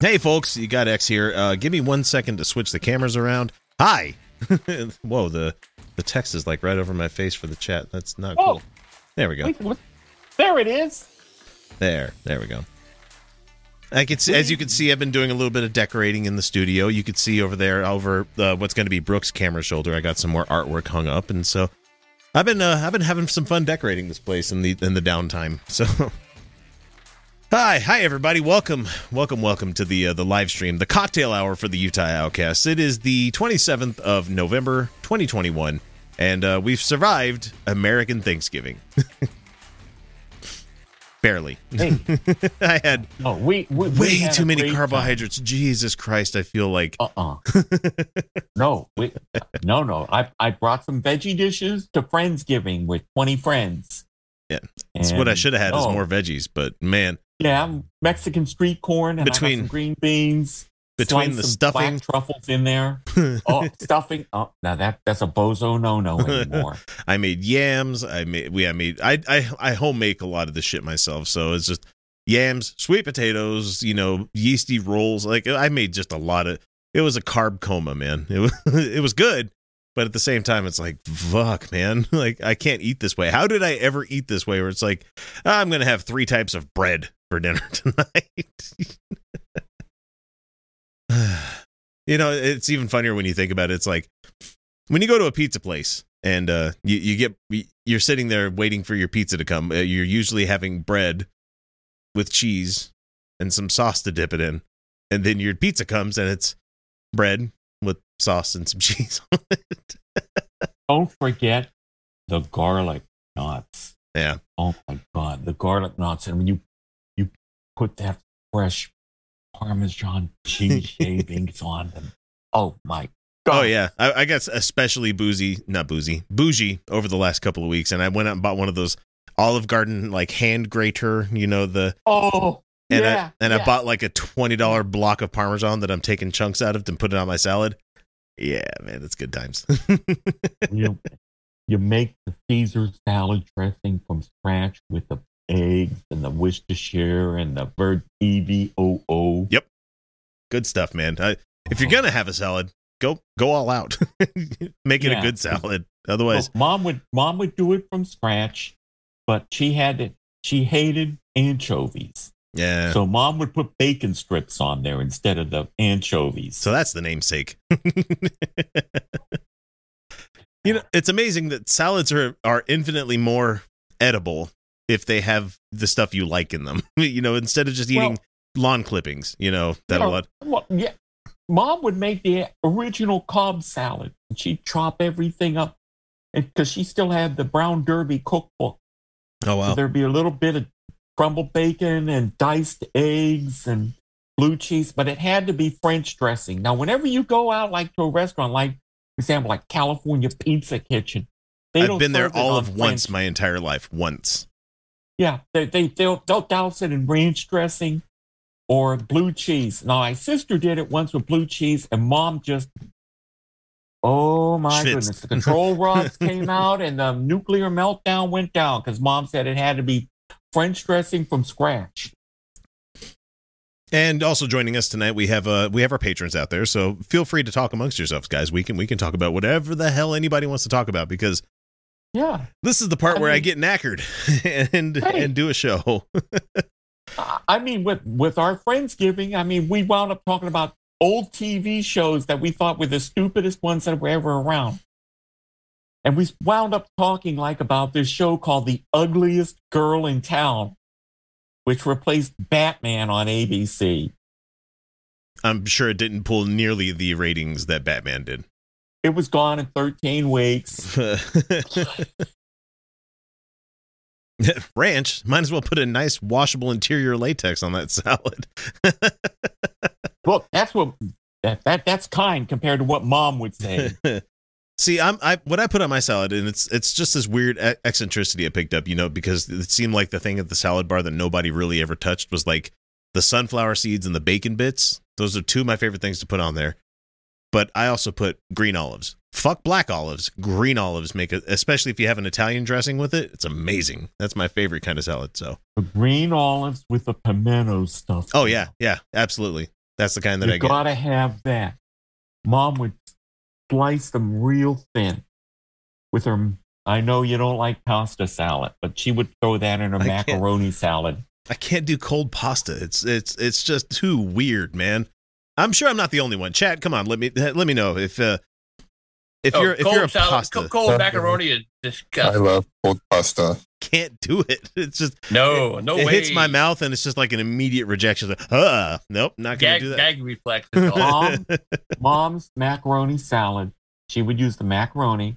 Hey, folks, you got X here. Uh, give me one second to switch the cameras around. Hi. Whoa, the the text is like right over my face for the chat. That's not Oh. cool. There we go. Wait. There it is. There, there we go. I can see, as you can see, I've been doing a little bit of decorating in the studio. You could see over there, over uh, what's going to be Brooke's camera shoulder. I got some more artwork hung up, and so I've been uh, I've been having some fun decorating this place in the in the downtime. So, hi, hi everybody, welcome, welcome, welcome to the uh, the live stream, the cocktail hour for the Utah Outcasts. It is the 27th of November, 2021, and uh, we've survived American Thanksgiving. Barely. Hey, I had no, we, we we way had too many carbohydrates. Jesus Christ, I feel like. Uh-uh. no, we, no, no. I I brought some veggie dishes to Friendsgiving with 20 friends. Yeah, that's what I should have had is oh, more veggies. But man, Yeah, Mexican street corn and Between- I got some green beans. between the stuffing, truffles in there. Oh, stuffing. Oh, now that that's a bozo no no anymore. I made yams. I made we I made I I I home make a lot of this shit myself. So it's just yams, sweet potatoes, you know, yeasty rolls. Like I made just a lot of. It was a carb coma, man. It was it was good, but at the same time, it's like fuck, man. Like I can't eat this way. How did I ever eat this way? Where it's like ah, I'm gonna have three types of bread for dinner tonight. you know, it's even funnier when you think about it. It's like when you go to a pizza place and uh, you, you get you're sitting there waiting for your pizza to come. Uh, you're usually having bread with cheese and some sauce to dip it in, and then your pizza comes and it's bread with sauce and some cheese on it. Don't forget the garlic knots. Yeah, Oh my god, the garlic knots, and when you you put that fresh Parmesan cheese shavings on them. Oh my oh, god! Oh yeah, I, I got especially boozy, not boozy, bougie over the last couple of weeks, and I went out and bought one of those Olive Garden like hand grater. You know the Oh and yeah, I and I bought like a twenty dollar block of Parmesan that I'm taking chunks out of and put it on my salad. Yeah, man, it's good times. you you make the Caesar salad dressing from scratch with the eggs and the Worcestershire and the bird EVOO. Yep. good stuff, man. I, if you're uh-huh. gonna have a salad, go go all out. Make it a good salad. Well, Otherwise, mom would mom would do it from scratch, but she had it. She hated anchovies, yeah. so mom would put bacon strips on there instead of the anchovies. So that's the namesake. you know, it's amazing that salads are are infinitely more edible if they have the stuff you like in them. you know, instead of just eating lawn clippings. You know that a Yeah. lot. Well, yeah, mom would make the original Cobb salad. and She'd chop everything up because she still had the Brown Derby cookbook. Oh So wow. there'd be a little bit of crumbled bacon and diced eggs and blue cheese, but it had to be French dressing. Now, whenever you go out like to a restaurant, like for example, like California Pizza Kitchen, they I've don't been there all of once my entire life. Once. Yeah, they they they'll, they'll douse it in ranch dressing or blue cheese. Now, my sister did it once with blue cheese, and mom just. Oh my goodness! The control rods came out, and the nuclear meltdown went down because mom said it had to be French dressing from scratch. And also joining us tonight, we have uh we have our patrons out there. So feel free to talk amongst yourselves, guys. We can we can talk about whatever the hell anybody wants to talk about because Yeah, this is the part I where I get knackered and Hey. and do a show. I- I mean, with with our friendsgiving, I mean, we wound up talking about old TV shows that we thought were the stupidest ones that were ever around. And we wound up talking like about this show called The Ugliest Girl in Town, which replaced Batman on ABC. I'm sure it didn't pull nearly the ratings that Batman did. It was gone in 13 weeks. Ranch, might as well put a nice washable interior latex on that salad. Look, that's what that, that that's kind compared to what mom would say. See, I'm I what I put on my salad, and it's it's just this weird eccentricity I picked up, you know, because it seemed like the thing at the salad bar that nobody really ever touched was like the sunflower seeds and the bacon bits. Those are two of my favorite things to put on there. But I also put green olives. Fuck black olives. Green olives make it, especially if you have an Italian dressing with it. It's amazing. That's my favorite kind of salad. So, The green olives with the pimento stuff. oh yeah, yeah, absolutely. That's the kind that you I get. You gotta have that. Mom would slice them real thin with her. I know you don't like pasta salad, but she would throw that in her I macaroni salad. I can't do cold pasta. It's it's it's just too weird, man. I'm sure I'm not the only one. Chat, come on, let me let me know if uh if Oh, you're if cold you're a salad, pasta co- cold macaroni is disgusting. I love cold pasta. can't do it. It's just no, no it way. hits my mouth and it's just like an immediate rejection. Like, uh, nope, not gonna Gag, do that. gag reflex. Mom, mom's macaroni salad. She would use the macaroni,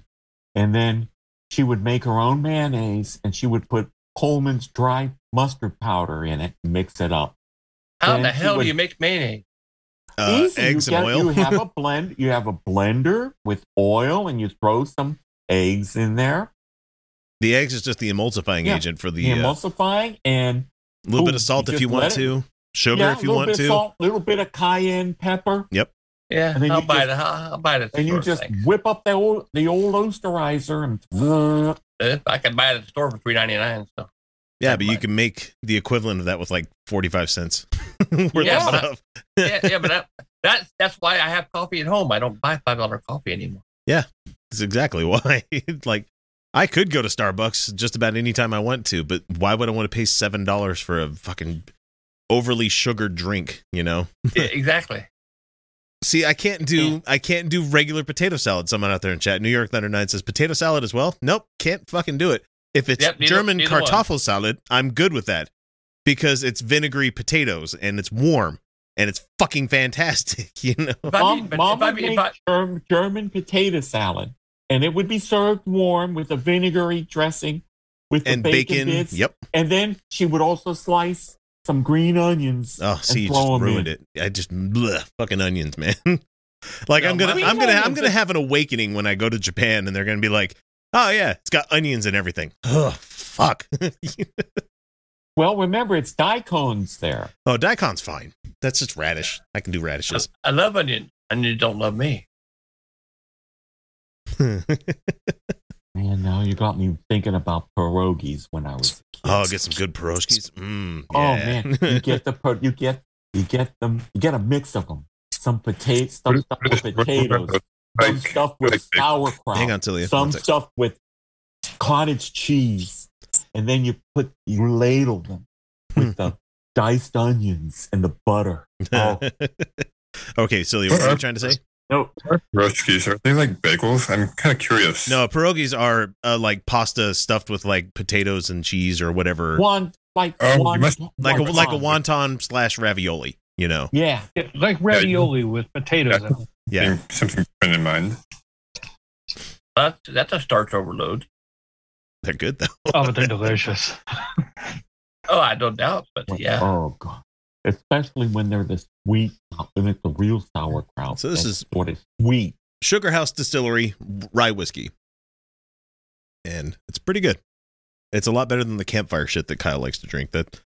and then she would make her own mayonnaise, and she would put Colman's dry mustard powder in it, and mix it up. How Then the hell would- do you make mayonnaise? Uh, Easy. eggs you and get- oil. You have a blend. You have a blender with oil, and you throw some eggs in there, the eggs is just the emulsifying Yeah. agent for the the uh, emulsifying, and a little bit of salt you if you want it- to, sugar yeah, if you want to. of salt, little bit of cayenne pepper, Yep. Yeah, And then I'll you buy just- it. I'll, I'll buy it. The and you just thanks. whip up the old the old osterizer, and Uh, I can buy it at the store for three ninety nine. So Yeah, but you can make the equivalent of that with like forty five cents worth Yeah, of but I- yeah, yeah, but that, that that's why I have coffee at home. I don't buy five dollar coffee anymore. Yeah, that's exactly why. like, I could go to Starbucks just about any time I want to, but why would I want to pay seven dollars for a fucking overly sugared drink? You know. Yeah, exactly. See, I can't do I can't do regular potato salad. Someone out there in chat, New York Thunder Nine says potato salad as well. Nope, can't fucking do it. If it's Yep, neither- German neither one. kartoffel salad, I'm good with that because it's vinegary potatoes and it's warm and it's fucking fantastic. You know. If mom, mean- mom if I would mean- make if I- Germ- German potato salad, and it would be served warm with a vinegary dressing with the And bacon, bacon. bits. Yep. And then she would also slice some green onions. Oh, and see, you throw just 'em ruined in. it. I just bleh, fucking onions, man. like No, I'm gonna, I'm gonna, I'm gonna have an awakening when I go to Japan, and they're gonna be like, "Oh yeah, it's got onions and everything." Oh fuck. Well, remember it's daikons there. oh, daikon's fine. That's just radish. I can do radishes. I love onion. Onion don't love me. Man, now you got me thinking about pierogies when I was. A kid. oh, get some good pierogies. Mm, Oh man, you get the per- you get you get them you get a mix of them. Some potatoes, some stuff with potatoes, some stuff with like- sauerkraut, Hang on, Celia. some stuff with cottage cheese, and then you put you ladle them with the diced onions and the butter. Oh. okay, silly. what are you trying to say? No, Roshkis, are they like bagels? I'm kind of curious. No, pierogies are uh, like pasta stuffed with like potatoes and cheese or whatever, one like Oh, you one, must- like a, like a wonton. wonton slash ravioli. You know? Yeah, Yeah, like ravioli with potatoes. in. Yeah. Something- Something in mind. That's that's a starch overload. They're good though. Oh, but they're delicious. Oh, I don't doubt, but yeah. Oh god, especially when they're the sweet, when it's the real sauerkraut. So this is- what is sweet. Sugar House Distillery rye whiskey, and it's pretty good. It's a lot better than the campfire shit that Kyle likes to drink. That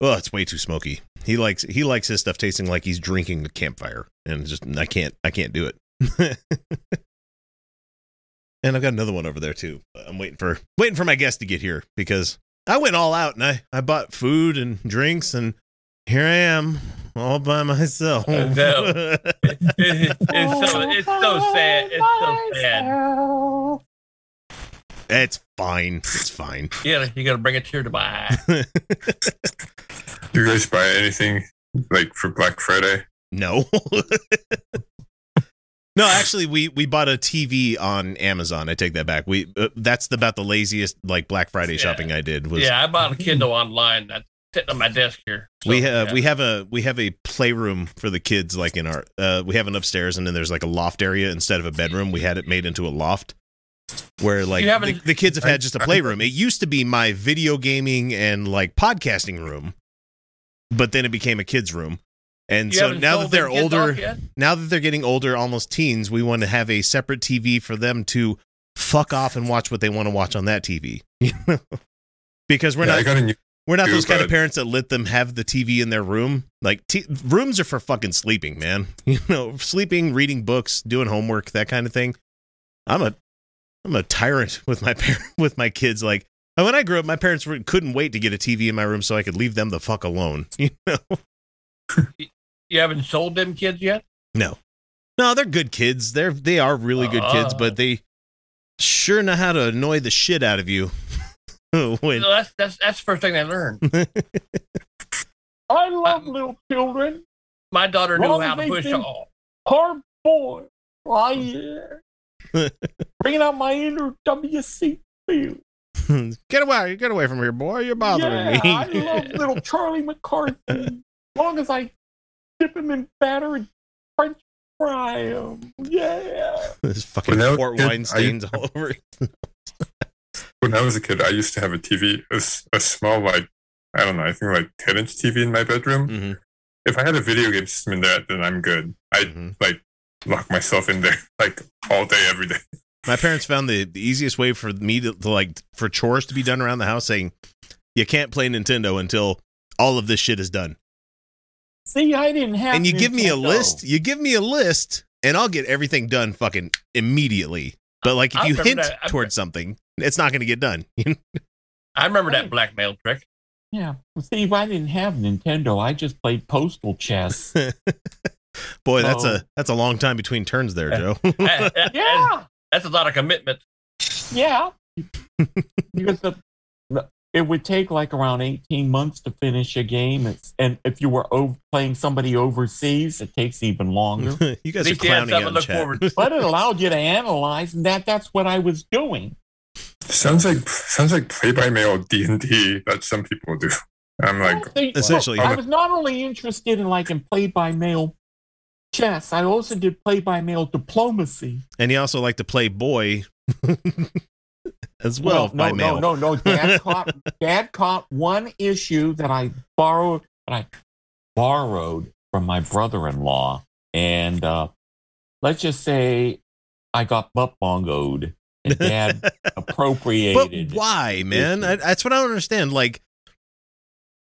oh, it's way too smoky. He likes he likes his stuff tasting like he's drinking a campfire, and just I can't I can't do it. and I've got another one over there too. I'm waiting for waiting for my guest to get here because I went all out and I I bought food and drinks and here I am all by myself. I know. it's so it's so sad. It's so sad. It's fine. It's fine. Yeah, you gotta bring a tear to my eye. Do you guys buy anything like for Black Friday? no. no, actually, we we bought a TV on Amazon. I take that back. We uh, that's about the laziest like Black Friday Yeah. shopping I did. Was yeah, I bought a Kindle online that's sitting on my desk here. So, we have yeah. we have a we have a playroom for the kids like in our uh we have an upstairs and then there's like a loft area instead of a bedroom we had it made into a loft where like the, the kids have had just a playroom it used to be my video gaming and like podcasting room but then it became a kids room and You so now that they're older now that they're getting older almost teens we want to have a separate tv for them to fuck off and watch what they want to watch on that tv you know because we're yeah, not I got a new. we're not those kind of parents that let them have the TV in their room. Like t- rooms are for fucking sleeping, man. You know, sleeping, reading books, doing homework, that kind of thing. I'm a I'm a tyrant with my par- with my kids. Like when I grew up, my parents couldn't wait to get a TV in my room so I could leave them the fuck alone. You know, you haven't sold them kids yet? No, no, they're good kids. They're they are really good kids, Oh. but they sure know how to annoy the shit out of you. when No, that's that's that's the first thing I learned. I love Um, little children. My daughter knew Long how to they push. think- all. Hard boy. Oh, yeah. Bringing out my inner WC Fields. get away, get away from here, boy. You're bothering yeah, me. I love little Charlie McCarthy. As long as I dip him in batter and French fry him. Yeah. There's fucking When port a kid, wine I- stains all over. When I was a kid, I used to have a TV, a small, like, I don't know, I think like 10 inch TV in my bedroom. hmm If I had a video game system in there, then I'm good. I hmm like lock myself in there like all day, every day. My parents found the, the easiest way for me to, to like for chores to be done around the house, saying you can't play Nintendo until all of this shit is done. See, I didn't have and you give me a list. You give me a list, and I'll get everything done fucking immediately. But like if I you hint that. I- towards something, it's not going to get done. I remember that blackmail trick. Yeah. See, if I didn't have Nintendo. I just played postal chess. Boy, that's Oh. a that's a long time between turns there, Joe. That- that- yeah. that's a lot of commitment. Yeah. because the, the it would take like around 18 months to finish a game. It's, and if you were over, playing somebody overseas, it takes even longer. you guys At are least you had clowning something out to in look chat. forward but it allowed you to analyze, and that that's what I was doing. Sounds like sounds like play by mail D and D that some people do. I'm like, I think- Essentially, I was not only interested in like in play by mail chess, I also did play by mail diplomacy. and he also liked to play boy as well, no, no, mail. no, no. Dad caught Dad caught one issue that I borrowed that I borrowed from my brother-in-law, and uh, let's just say I got butt bongoed, and Dad appropriated. But why, man? I, that's what I don't understand. Like,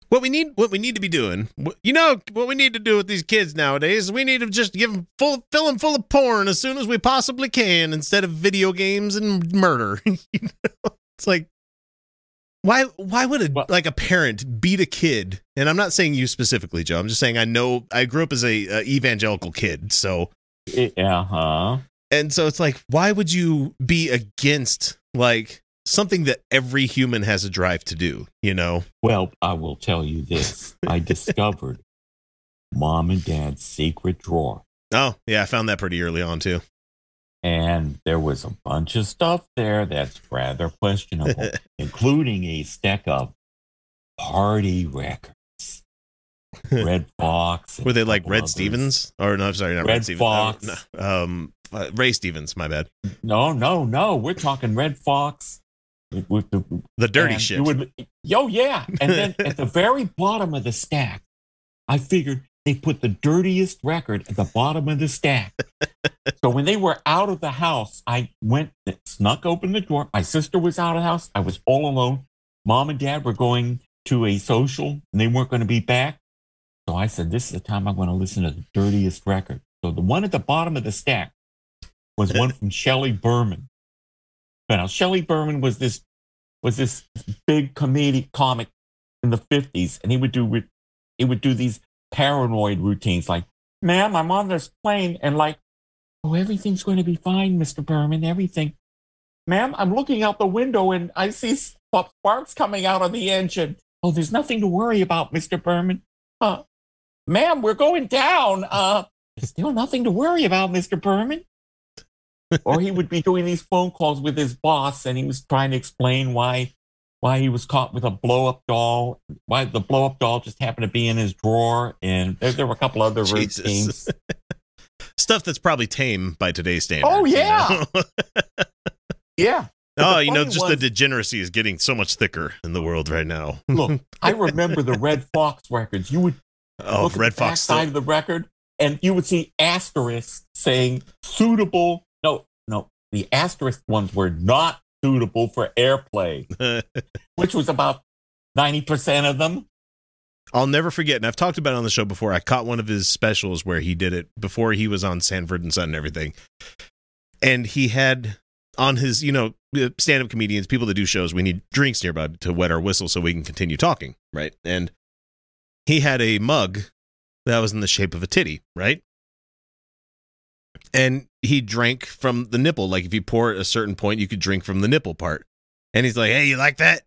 what we need, what we need to be doing, you know, what we need to do with these kids nowadays is we need to just give them full, fill them full of porn as soon as we possibly can, instead of video games and murder. you know? It's like, why, why would a Well- like a parent beat a kid? And I'm not saying you specifically, Joe. I'm just saying I know I grew up as a, a evangelical kid, so Uh huh. and so it's like, why would you be against like something that every human has a drive to do? You know? Well, I will tell you this: I discovered mom and dad's secret drawer. Oh, yeah, I found that pretty early on too. And there was a bunch of stuff there that's rather questionable, including a stack of party records. Redd Foxx. Were they like Red others. Stevens? Or no, I'm sorry, not Red, Red Stevens. Fox. Uh, no, um, uh, Ray Stevens. My bad. No, no, no. We're talking Redd Foxx with, the The dirty shit. You would, yo, yeah. And then at the very bottom of the stack, I figured they put the dirtiest record at the bottom of the stack. so when they were out of the house, I went, snuck open the door. My sister was out of the house. I was all alone. Mom and dad were going to a social and they weren't going to be back. So I said, This is the time I'm going to listen to the dirtiest record. So the one at the bottom of the stack was one from Shelley Berman. Now, Shelley Berman was this was this big comedic comic in the 50s, and he would do he would do these paranoid routines like, "Ma'am, I'm on this plane," and like, "Oh, everything's going to be fine, Mr. Berman. Everything." Ma'am, I'm looking out the window and I see sparks coming out of the engine. Oh, there's nothing to worry about, Mr. Berman. Uh, ma'am, we're going down. Uh, there's still nothing to worry about, Mr. Berman. or he would be doing these phone calls with his boss and he was trying to explain why why he was caught with a blow up doll, why the blow up doll just happened to be in his drawer, and there, there were a couple other Jesus. routines. Stuff that's probably tame by today's standards. Oh, you yeah. know? Yeah. But oh, you know, just the degeneracy is getting so much thicker in the world right now. Look, I remember the Redd Foxx records. You would oh, look at Red the Fox. Still, of the record, and you would see asterisks saying suitable. The asterisk ones were not suitable for airplay, which was about ninety percent of them. I'll never forget, and I've talked about it on the show before. I caught one of his specials where he did it before he was on Sanford and Son and everything. And he had on his, you know, uh, stand up comedians, people that do shows, we need drinks nearby to wet our whistle so we can continue talking, right? And he had a mug that was in the shape of a titty, right? And he drank from the nipple. Like if you pour at a certain point, you could drink from the nipple part. And he's like, "Hey, you like that?"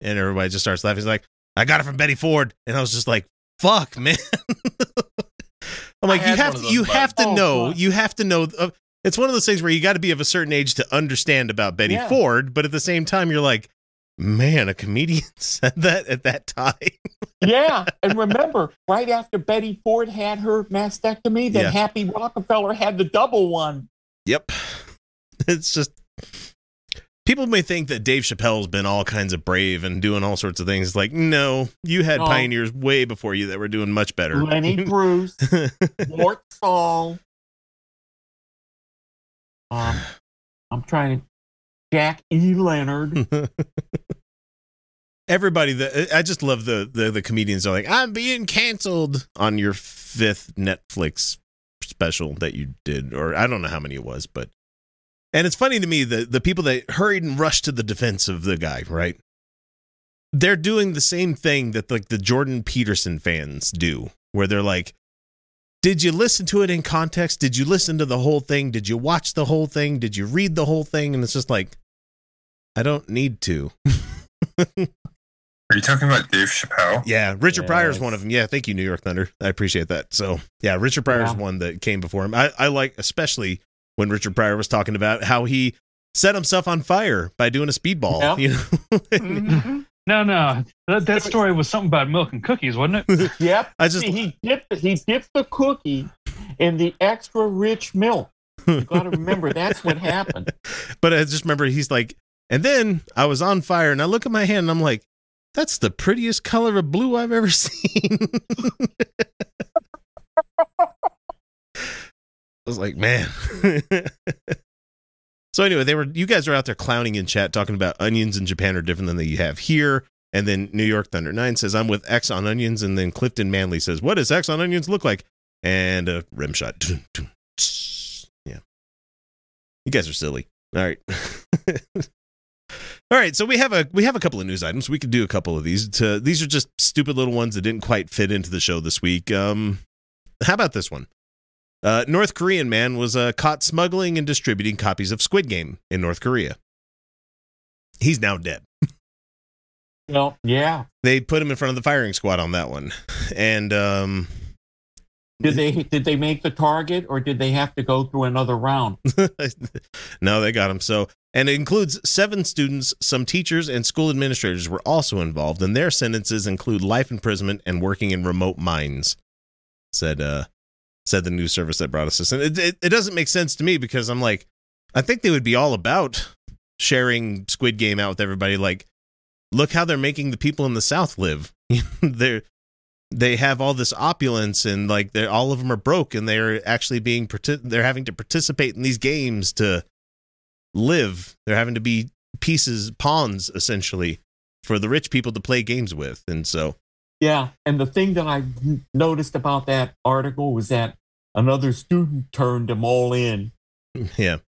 And everybody just starts laughing. He's like, "I got it from Betty Ford." And I was just like, "Fuck, man." I'm like, you have to, you have to bugs. know, Oh, you have to know. Uh, it's one of those things where you got to be of a certain age to understand about Betty Yeah. Ford, but at the same time, you're like, man, a comedian said that at that time. Yeah, and remember, right after Betty Ford had her mastectomy, then Yeah. Happy Rockefeller had the double one. Yep. It's just people may think that Dave Chappelle's been all kinds of brave and doing all sorts of things. Like, no, you had No. pioneers way before you that were doing much better. Lenny Bruce, Mort Sahl. Um, I'm trying to. Jack E. Leonard. Everybody that I just love the, the the comedians are like, I'm being canceled on your fifth Netflix special that you did, or I don't know how many it was, but and it's funny to me that the people that hurried and rushed to the defense of the guy, right? They're doing the same thing that like the Jordan Peterson fans do, where they're like, Did you listen to it in context? Did you listen to the whole thing? Did you watch the whole thing? Did you read the whole thing? And it's just like, I don't need to. Are you talking about Dave Chappelle? Yeah, Richard Pryor's Yes. one of them. Yeah, thank you, New York Thunder. I appreciate that. So, yeah, Richard Pryor's Yeah. one that came before him. I, I like, especially when Richard Pryor was talking about how he set himself on fire by doing a speedball. Yeah. You know, Mhm. No, no. That, that story was something about milk and cookies, wasn't it? Yep. I just See, he dipped he dipped the cookie in the extra rich milk. You got to remember that's what happened. but I just remember he's like, and then I was on fire, and I look at my hand, and I'm like, that's the prettiest color of blue I've ever seen. I was like, man. so anyway, they were you guys are out there clowning in chat talking about onions in Japan are different than you have here. And then New York Thunder Nine says, I'm with X on onions. And then Clifton Manley says, What does X on onions look like? And a rim shot. Yeah. You guys are silly. All right. All right, so we have a we have a couple of news items. We could do a couple of these. To, these are just stupid little ones that didn't quite fit into the show this week. Um, how about this one? Uh, North Korean man was uh, caught smuggling and distributing copies of Squid Game in North Korea. He's now dead. Well, yeah. They put him in front of the firing squad on that one, and um, Did they did they make the target or did they have to go through another round? no, they got him. So, and it includes seven students, some teachers, and school administrators were also involved, and their sentences include life imprisonment and working in remote mines. Said, uh, said the news service that brought us this, and it, it, it doesn't make sense to me because I'm like, I think they would be all about sharing Squid Game out with everybody. Like, look how they're making the people in the South live. they're they have all this opulence and like they're all of them are broke and they're actually being they're having to participate in these games to live. They're having to be pieces pawns essentially for the rich people to play games with. And so Yeah, and the thing that I noticed about that article was that another student turned them all in. yeah.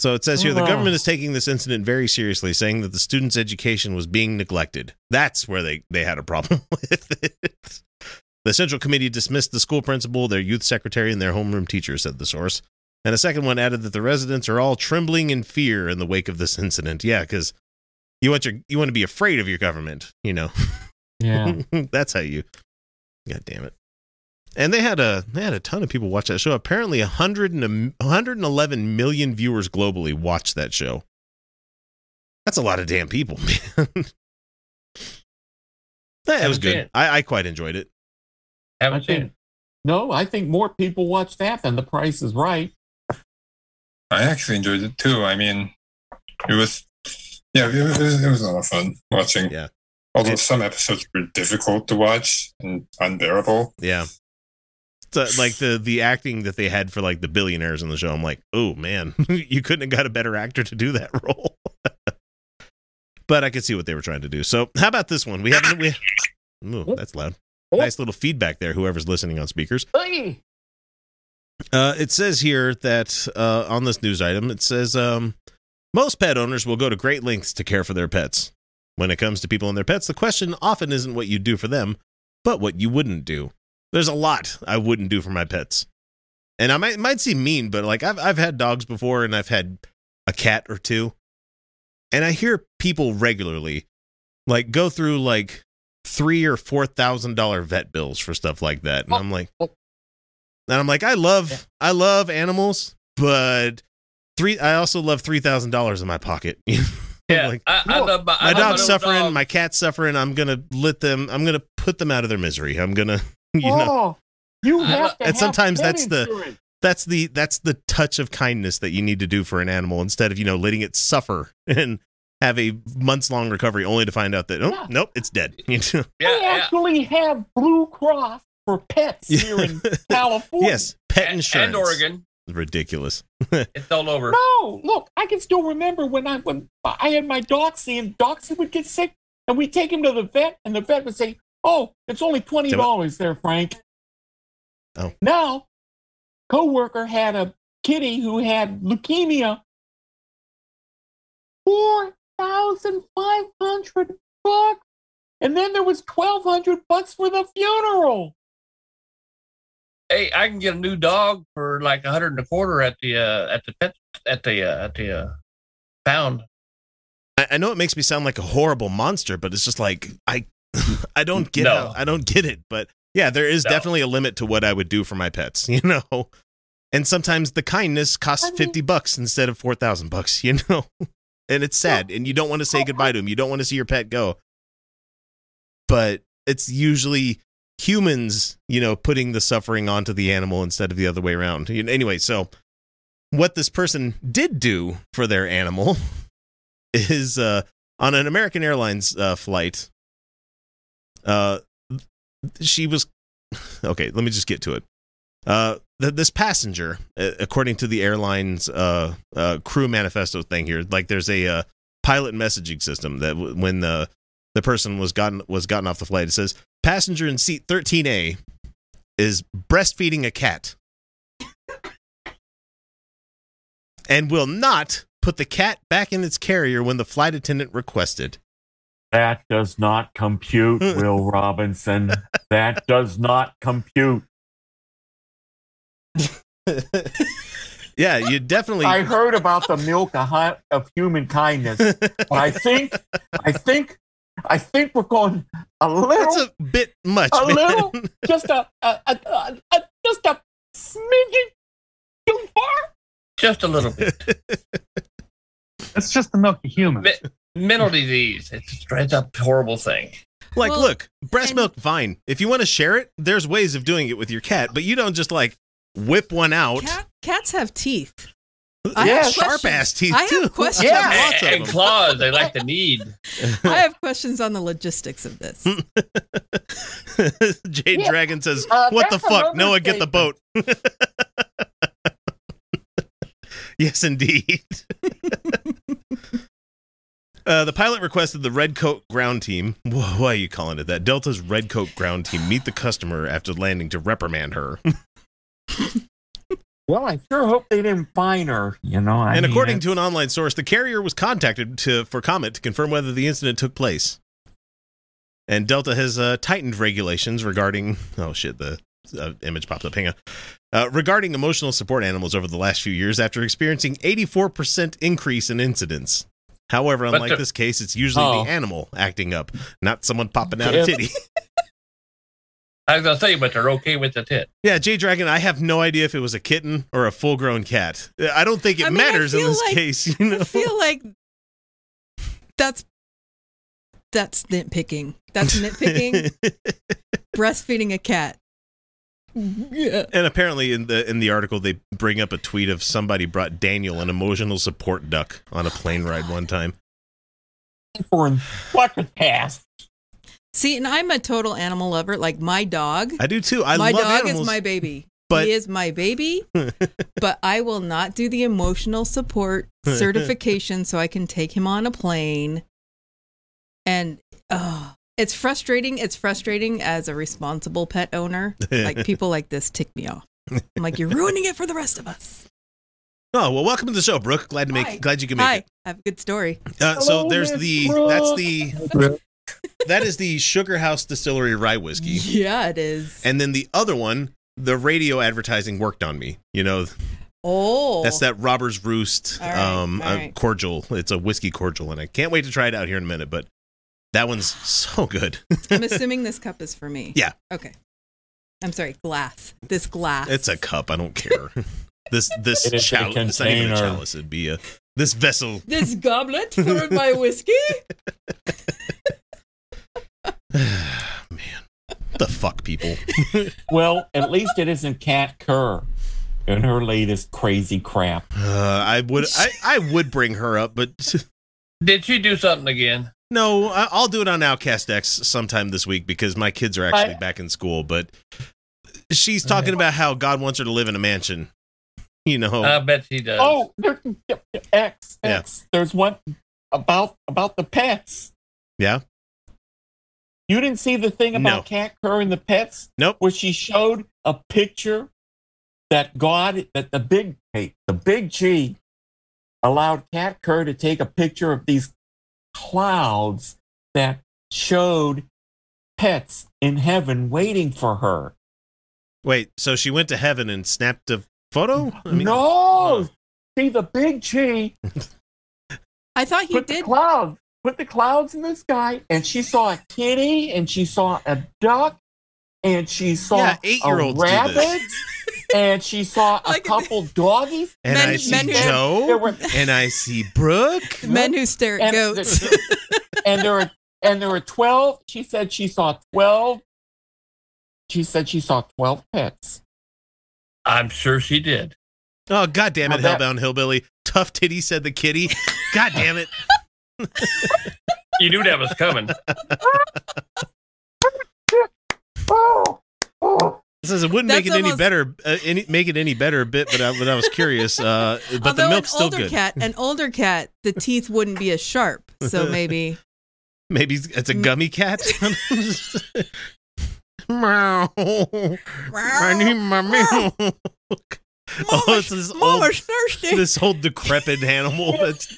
So it says here the government is taking this incident very seriously saying that the students education was being neglected. That's where they they had a problem with it. The central committee dismissed the school principal their youth secretary and their homeroom teacher said the source And a second one added that the residents are all trembling in fear in the wake of this incident. Yeah, because you want your you want to be afraid of your government, you know. Yeah. That's how you. God damn it. And they had a they had a ton of people watch that show. Apparently, 100 and a, 111 million viewers globally watched that show. That's a lot of damn people, man. that, it was good. I, I quite enjoyed it. Haven't seen think, it. no, I think more people watch that than The Price is Right. I actually enjoyed it too. I mean, it was, yeah, it was, it was a lot of fun watching. Yeah. Although It- some episodes were difficult to watch and unbearable. Yeah. So, like the the acting that they had for like the billionaires in the show, I'm like, oh man, you couldn't have got a better actor to do that role. but I could see what they were trying to do. So how about this one? We have we. Ooh, that's loud. Oh. Nice little feedback there. Whoever's listening on speakers. Uh, it says here that uh, on this news item, it says um, most pet owners will go to great lengths to care for their pets. When it comes to people and their pets, the question often isn't what you'd do for them, but what you wouldn't do. There's a lot I wouldn't do for my pets. And I might might seem mean, but like I've I've had dogs before and I've had a cat or two. And I hear people regularly like go through like three or four thousand dollar vet bills for stuff like that. And I'm like oh. And I'm like, I love Yeah. I love animals, but three I also love three thousand dollars in my pocket. Yeah, like, I, I Look, love my, my love dog's little suffering, dog. my cat's suffering. I'm gonna let them. I'm gonna put them out of their misery. I'm gonna, you know, oh, you have to And have sometimes pet that's the- that's the that's the touch of kindness that you need to do for an animal instead of you know letting it suffer and have a months long recovery only to find out that oh Yeah. nope it's dead. You know? yeah, we yeah. actually have Blue Cross for pets here in California. yes, pet And- insurance. and Oregon. ridiculous. It's all over. No, look, I can still remember when I when I had my Doxy and Doxy would get sick and we'd take him to the vet and the vet would say, Oh, it's only twenty dollars there, Frank. Oh. Now, coworker had a kitty who had leukemia. Four thousand five hundred bucks. And then there was twelve hundred bucks for the funeral. Hey, I can get a new dog for like a hundred and a quarter at the uh, at the pet at the uh, at the uh, pound. I, I know it makes me sound like a horrible monster, but it's just like I I don't get No. how- I don't get it. But yeah, there is No. definitely a limit to what I would do for my pets, you know. And sometimes the kindness costs I mean- fifty bucks instead of four thousand bucks, you know. And it's sad, and you don't want to say goodbye to them. You don't want to see your pet go. But it's usually humans, you know, putting the suffering onto the animal instead of the other way around. Anyway, so what this person did do for their animal is uh, on an American Airlines uh, flight. Uh, she was okay. Let me just get to it. Uh, th- this passenger, uh, according to the airline's uh, uh, crew manifesto thing here, like there's a uh, pilot messaging system that w- when the the person was gotten was gotten off the flight, it says passenger in seat 13A is breastfeeding a cat and will not put the cat back in its carrier when the flight attendant requested. That does not compute, Will Robinson. That does not compute. yeah, you definitely. I heard about the milk of, human kindness, but I think, I think, I think we're going a little, That's a bit much, a man. little, just a, a, a, a, a just a smidgen too far. Just a little bit. It's just the milky human. Mi- Mental disease. It's a straight up horrible thing. like, Well, look, breast and- milk, fine. If you want to share it, there's ways of doing it with your cat, but you don't just like whip one out. Cat, cats have teeth. I Yeah, have sharp questions. ass teeth I have too. questions. Yeah. lots and, of and claws. They like the need. I have questions on the logistics of this. Jade Yeah. Dragon says, Uh, "What the fuck? another Noah, get the boat." yes, indeed. Uh, the pilot requested the Red Coat ground team. Whoa, why are you calling it that? Delta's Red Coat ground team meet the customer after landing to reprimand her. Well, I sure hope they didn't fine her. You know, I and mean, according to an online source, the carrier was contacted to for comment to confirm whether the incident took place. And Delta has uh, tightened regulations regarding oh shit the uh, image popped up. Hang on. Uh, regarding emotional support animals over the last few years, after experiencing 84% increase in incidents. However, unlike the- this case, it's usually Oh. the animal acting up, not someone popping out a Yeah. titty. I was gonna say, but they're okay with the tit. yeah, J Dragon, I have no idea if it was a kitten or a full grown cat. I don't think it I mean, matters in this like- case. You know? I feel like that's that's nitpicking. That's nitpicking. Breastfeeding a cat. Yeah. And apparently, in the in the article, they bring up a tweet of somebody brought Daniel an emotional support duck on a plane ride one time. for what the past. See, and I'm a total animal lover. Like my dog. I do too. I my love dog animals. is my baby. but- he is my baby. but I will not do the emotional support certification so I can take him on a plane. And oh, it's frustrating. It's frustrating as a responsible pet owner. Like people like this tick me off. I'm like, you're ruining it for the rest of us. oh well, welcome to the show, Brooke. Glad to make Hi. glad you can make Hi, it. I have a good story. Uh, so Hello, there's Miss the Brooke. that's the that is the Sugar House Distillery rye whiskey. Yeah, it is. And then the other one, the radio advertising worked on me. You know, oh, that's that Robber's Roost All right, um, right. cordial. It's a whiskey cordial, and I can't wait to try it out here in a minute. But that one's so good. I'm assuming this cup is for me. Yeah. Okay. I'm sorry, glass. This glass. it's a cup. I don't care. this this It is a chalice. It's not even a chalice. It'd be a this vessel. this goblet for my whiskey. Man, what the fuck, people. Well, at least it isn't Kat Kerr in her latest crazy crap. Uh, I would I, I would bring her up, but Did she do something again? no, I, I'll do it on Outcast X sometime this week because my kids are actually I- back in school. But she's talking about how God wants her to live in a mansion. You know, I bet she does. Oh, there, X Yeah. X. There's one about about the pets. yeah. You didn't see the thing No. about Kat Kerr and the pets, Nope. where she showed a picture that God, that the big, hey, the big G, allowed Kat Kerr to take a picture of these clouds that showed pets in heaven waiting for her. Wait, so she went to heaven and snapped a photo? I mean, no, see the big G I thought he put the did. clouds, put the clouds in the sky, and she saw a kitty, and she saw a duck, and she saw Yeah, a eight-year-olds do rabbit, and she saw a Like- couple doggies. And Men- I see men who- Joe, were, and I see Brooke. Men who stare at and, goats. and there were and there were twelve. She said she saw twelve. She said she saw twelve pets. I'm sure she did. Oh god damn it, Hellbound Hillbilly. Tough titty said the kitty. God damn it. You knew that was coming. Oh, oh. It says it wouldn't make it That's any better, uh, any, make it any better a bit, but I, but I was curious. Uh, but Although the milk's an still older good. cat, an older cat, the teeth wouldn't be as sharp. So maybe Maybe it's a gummy cat. Meow. I need my milk. Oh, it's this old, thirsty. this old decrepit animal that's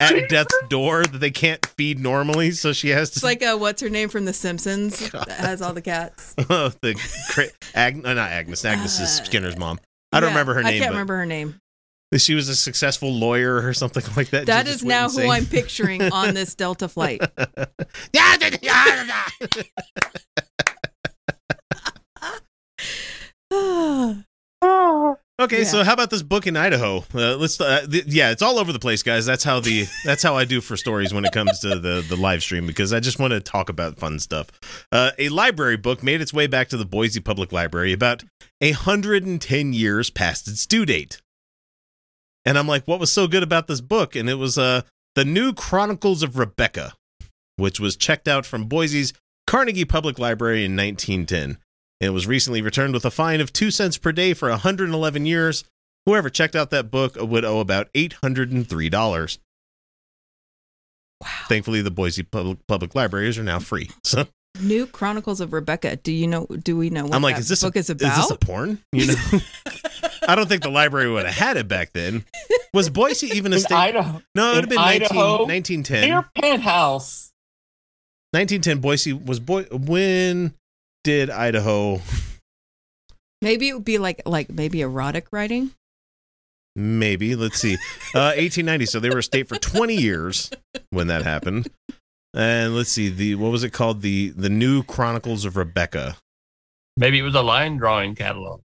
at death's door that they can't feed normally, so she has to. It's like a, what's her name from The Simpsons that has all the cats. oh, the cra- Ag- uh, not Agnes. Agnes is Uh, Skinner's mom. I don't Yeah, remember her name. I name. can't but remember her name. She was a successful lawyer or something like that. That She is now who. I'm picturing on this Delta flight. Okay, Yeah. so how about this book in Idaho? Uh, let's. Uh, th- yeah, it's all over the place, guys. That's how the that's how I do for stories when it comes to the the live stream because I just want to talk about fun stuff. Uh, a library book made its way back to the Boise Public Library about a hundred and ten years past its due date, and I'm like, what was so good about this book? And it was uh the New Chronicles of Rebecca, which was checked out from Boise's Carnegie Public Library in 1910. It was recently returned with a fine of two cents per day for 111 years. Whoever checked out that book would owe about $803. Wow. Thankfully, the Boise Public, Public Libraries are now free. So New Chronicles of Rebecca. Do you know? Do we know what I'm like, that is this book a, is is about? this a porn? You know, I don't think the library would have had it back then. Was Boise even a In state? Idaho, no, it would have in been 19, Idaho, 1910. near Penthouse. 1910. Boise was boy. When did Idaho? maybe it would be like like maybe erotic writing. Maybe. Let's see. Uh, 1890. So they were a state for 20 years when that happened. And let's see. The what was it called? The the New Chronicles of Rebecca. Maybe it was a line drawing catalog.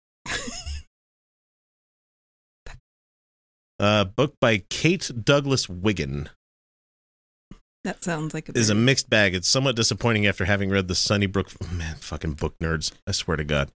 Uh, book by Kate Douglas Wiggin. That sounds like a Is a mixed bag. It's somewhat disappointing after having read the Sunnybrook. Oh, man, fucking book nerds. I swear to God.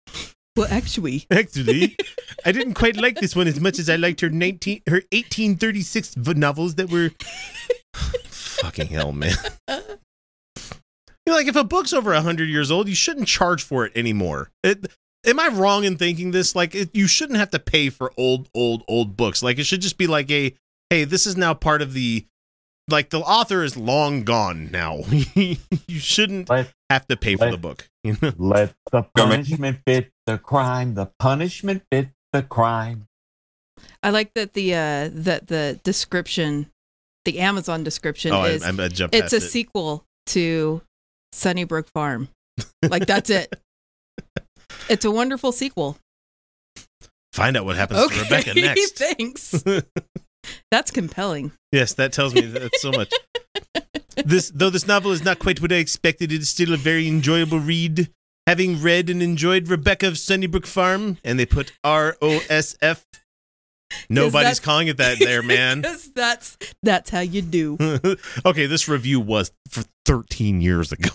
well, actually, Actually, I didn't quite like this one as much as I liked her 19 her 1836 v- novels that were fucking hell, man. You're like if a book's over 100 years old, you shouldn't charge for it anymore. It, am I wrong in thinking this? Like it, you shouldn't have to pay for old old old books. Like it should just be like a hey, this is now part of the like the author is long gone now. you shouldn't Let, have to pay for the book. You know? let the punishment fit the crime. The punishment fit the crime. I like that the uh that the description, the Amazon description Oh, is I, I jumped it's past a it. sequel to Sunnybrook Farm. Like that's it. It's a wonderful sequel. Find out what happens Okay, to Rebecca next. thanks. That's compelling. yes, that tells me that so much. This, though this novel is not quite what I expected, it is still a very enjoyable read. Having read and enjoyed Rebecca of Sunnybrook Farm, and they put R O S F. Nobody's calling it that there, man. 'Cause that's that's how you do. okay, this review was for 13 years ago.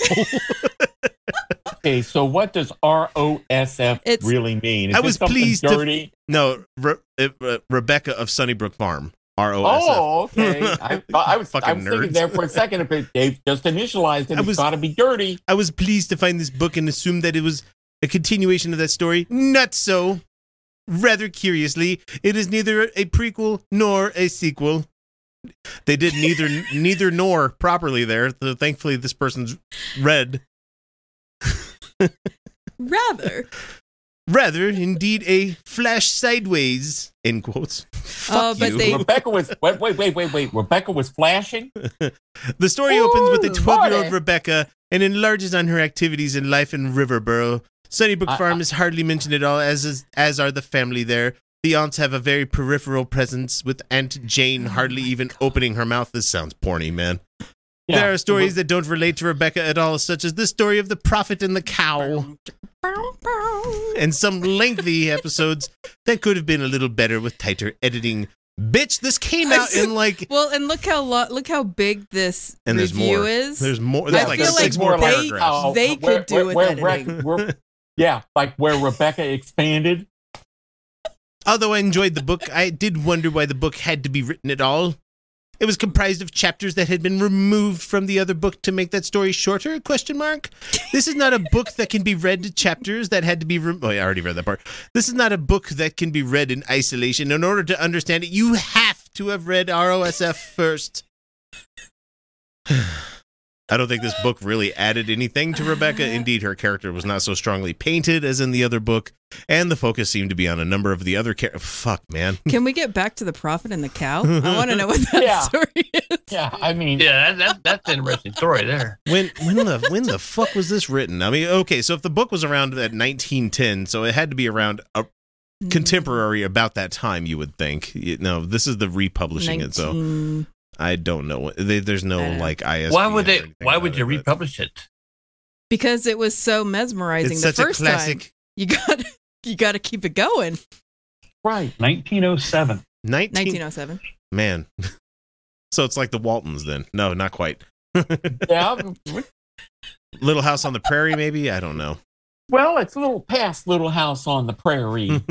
Okay, so what does ROSF really mean? Is I was something pleased to- no, Re- uh, Rebecca of Sunnybrook Farm. R O S F. Oh, okay. I, thought- I was, I Fucking was thinking nerds. there for a second if it, they just initialized it. I It's was- got to be dirty. I was pleased to find this book and assumed that it was a continuation of that story. Not so. Rather curiously, it is neither a prequel nor a sequel. They did neither neither nor properly there. So thankfully, this person's read. Rather. Rather, indeed, a flash sideways. In quotes. Fuck Oh, but you. they- Rebecca was wait, wait, wait, wait, wait. Rebecca was flashing. The story opens with a 12 year old Rebecca and enlarges on her activities in life in Riverboro. Sunnybrook I- Farm is hardly mentioned at all, as is, as are the family there. The aunts have a very peripheral presence, with Aunt Jane oh hardly even opening her mouth. This sounds porny, man. Yeah. There are stories that don't relate to Rebecca at all, such as the story of the prophet and the cow, and some lengthy episodes that could have been a little better with tighter editing. Bitch, this came out in like, Well, and look how lo- look how big this and there's review more. is. There's more. I There's like feel six like more they- paragraphs. they could do with Rec- editing. where- yeah, like where Rebecca expanded. Although I enjoyed the book, I did wonder why the book had to be written at all. It was comprised of chapters that had been removed from the other book to make that story shorter? Question mark. This is not a book that can be read chapters that had to be. Re- oh, I already read that part. This is not a book that can be read in isolation. In order to understand it, you have to have read ROSF first. I don't think this book really added anything to Rebecca. Uh-huh. Indeed, her character was not so strongly painted as in the other book, and the focus seemed to be on a number of the other characters. Fuck, man. Can we get back to the prophet and the cow? I want to know what that Yeah. story is. Yeah, I mean, Yeah, that, that, that's an interesting story there. When when the when the fuck was this written? I mean, okay, so if the book was around at 1910, so it had to be around a contemporary about that time. You would think. You know, this is the republishing it, so 19 I don't know. They, there's no I like ISBN. Why would or they? Why would you but republish it? because it was so mesmerizing It's the such a first time. You got you got to keep it going. right. 1907. 19, 1907. man. so it's like the Waltons then? No, not quite. Yeah. Little House on the Prairie, maybe. I don't know. Well, it's a little past Little House on the Prairie.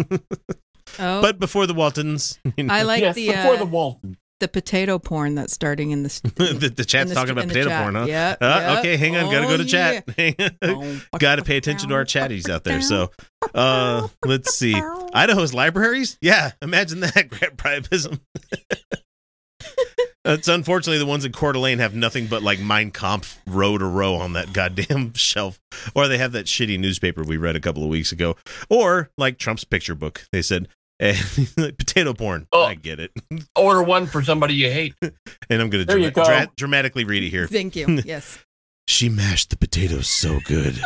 Oh, But before the Waltons, you know, I like yes, the before uh, the Walton. The potato porn that's starting in the st- the, the chat's the talking st- about potato porn, huh? Yeah. Uh, yeah. Okay, hang on. Gotta go Oh, to chat. yeah. Got to pay attention to our chatties out there. So, uh, let's see. Idaho's libraries? Yeah, imagine that. Grant priapism. It's unfortunately the ones in Coeur d'Alene have nothing but like Mein Kampf row to row on that goddamn shelf, or they have that shitty newspaper we read a couple of weeks ago, or like Trump's picture book. They said potato porn. Oh. I get it, Order one for somebody you hate. and I'm gonna There you go. dra- dramatically read it here. Thank you. Yes. She mashed the potatoes so good.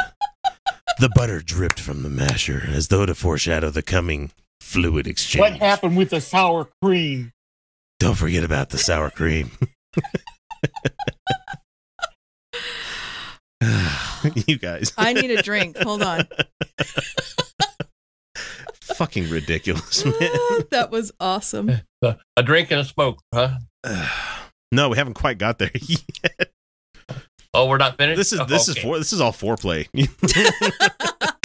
the butter dripped from the masher as though to foreshadow the coming fluid exchange. What happened with the sour cream? Don't forget about the sour cream. you guys. I need a drink. Hold on. Fucking ridiculous, man. Ah, that was awesome. A drink and a smoke, huh? no, we haven't quite got there yet. Oh, we're not finished. This is Oh, this is for this is all foreplay.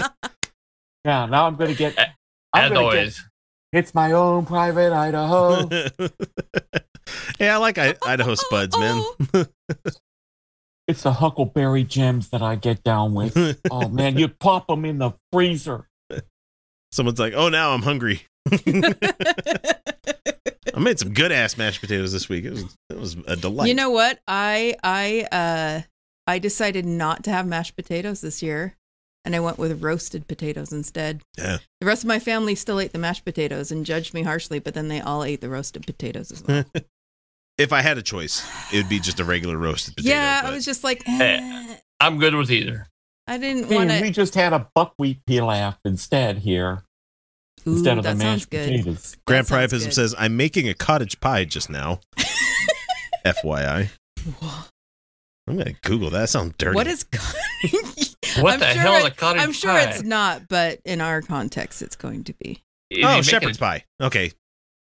Yeah, now I'm gonna get. As I'm gonna get. always. It's my own private Idaho. yeah, I like I- Idaho spuds, man. it's the Huckleberry gems that I get down with. Oh man, you pop them in the freezer. Someone's like, "Oh, now I'm hungry." I made some good ass mashed potatoes this week. It was it was a delight. You know what? I I uh I decided not to have mashed potatoes this year and I went with roasted potatoes instead. Yeah. The rest of my family still ate the mashed potatoes and judged me harshly, but then they all ate the roasted potatoes as well. if I had a choice, it would be just a regular roasted potato. yeah, I was just like, eh. I'm good with either. I didn't Man, want we just had a buckwheat pilaf instead here Ooh, instead of the that sounds mashed good. potatoes. Grand sounds Priapism good. says, I'm making a cottage pie just now. FYI. I'm going to Google that. That sounds dirty. What is? cottage What I'm the sure hell is a it- cottage I'm sure pie? it's not, but in our context, it's going to be. Is Oh, shepherd's it- pie. Okay.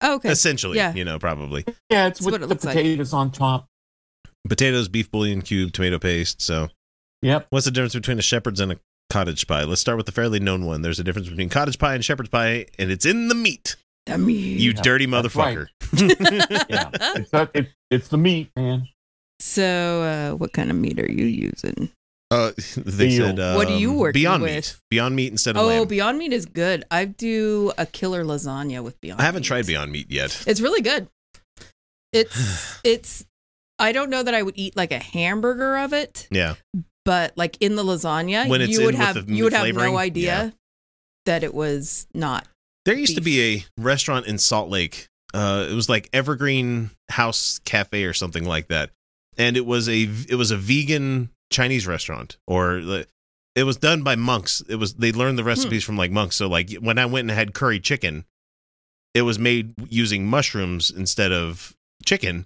Oh, okay. Essentially, Yeah. you know, probably. Yeah, it's That's with what it the looks like. potatoes on top. Potatoes, beef bouillon cube, tomato paste. So, Yep. what's the difference between a shepherd's and a cottage pie? Let's start with the fairly known one. There's a difference between cottage pie and shepherd's pie, and it's in the meat. The meat. You Yeah, dirty that's right. motherfucker. Yeah. It's, that- it, it's the meat, man. so, uh, what kind of meat are you using? Uh, they Veal. said, um, What do you work Beyond with? Meat. Beyond Meat instead of Oh, lamb. Beyond Meat is good. I do a killer lasagna with Beyond. I haven't Meat. tried Beyond Meat yet. It's really good. It's it's. I don't know that I would eat like a hamburger of it, Yeah. But like in the lasagna, When it's you would in with have the you would have no idea yeah. that it was not. There used to be a restaurant in Salt Lake. Uh, it was like Evergreen House Cafe or something like that, and it was a it was a vegan Chinese restaurant, or the- it was done by monks. It was they learned the recipes from like monks. So like when I went and had curry chicken, it was made using mushrooms instead of chicken,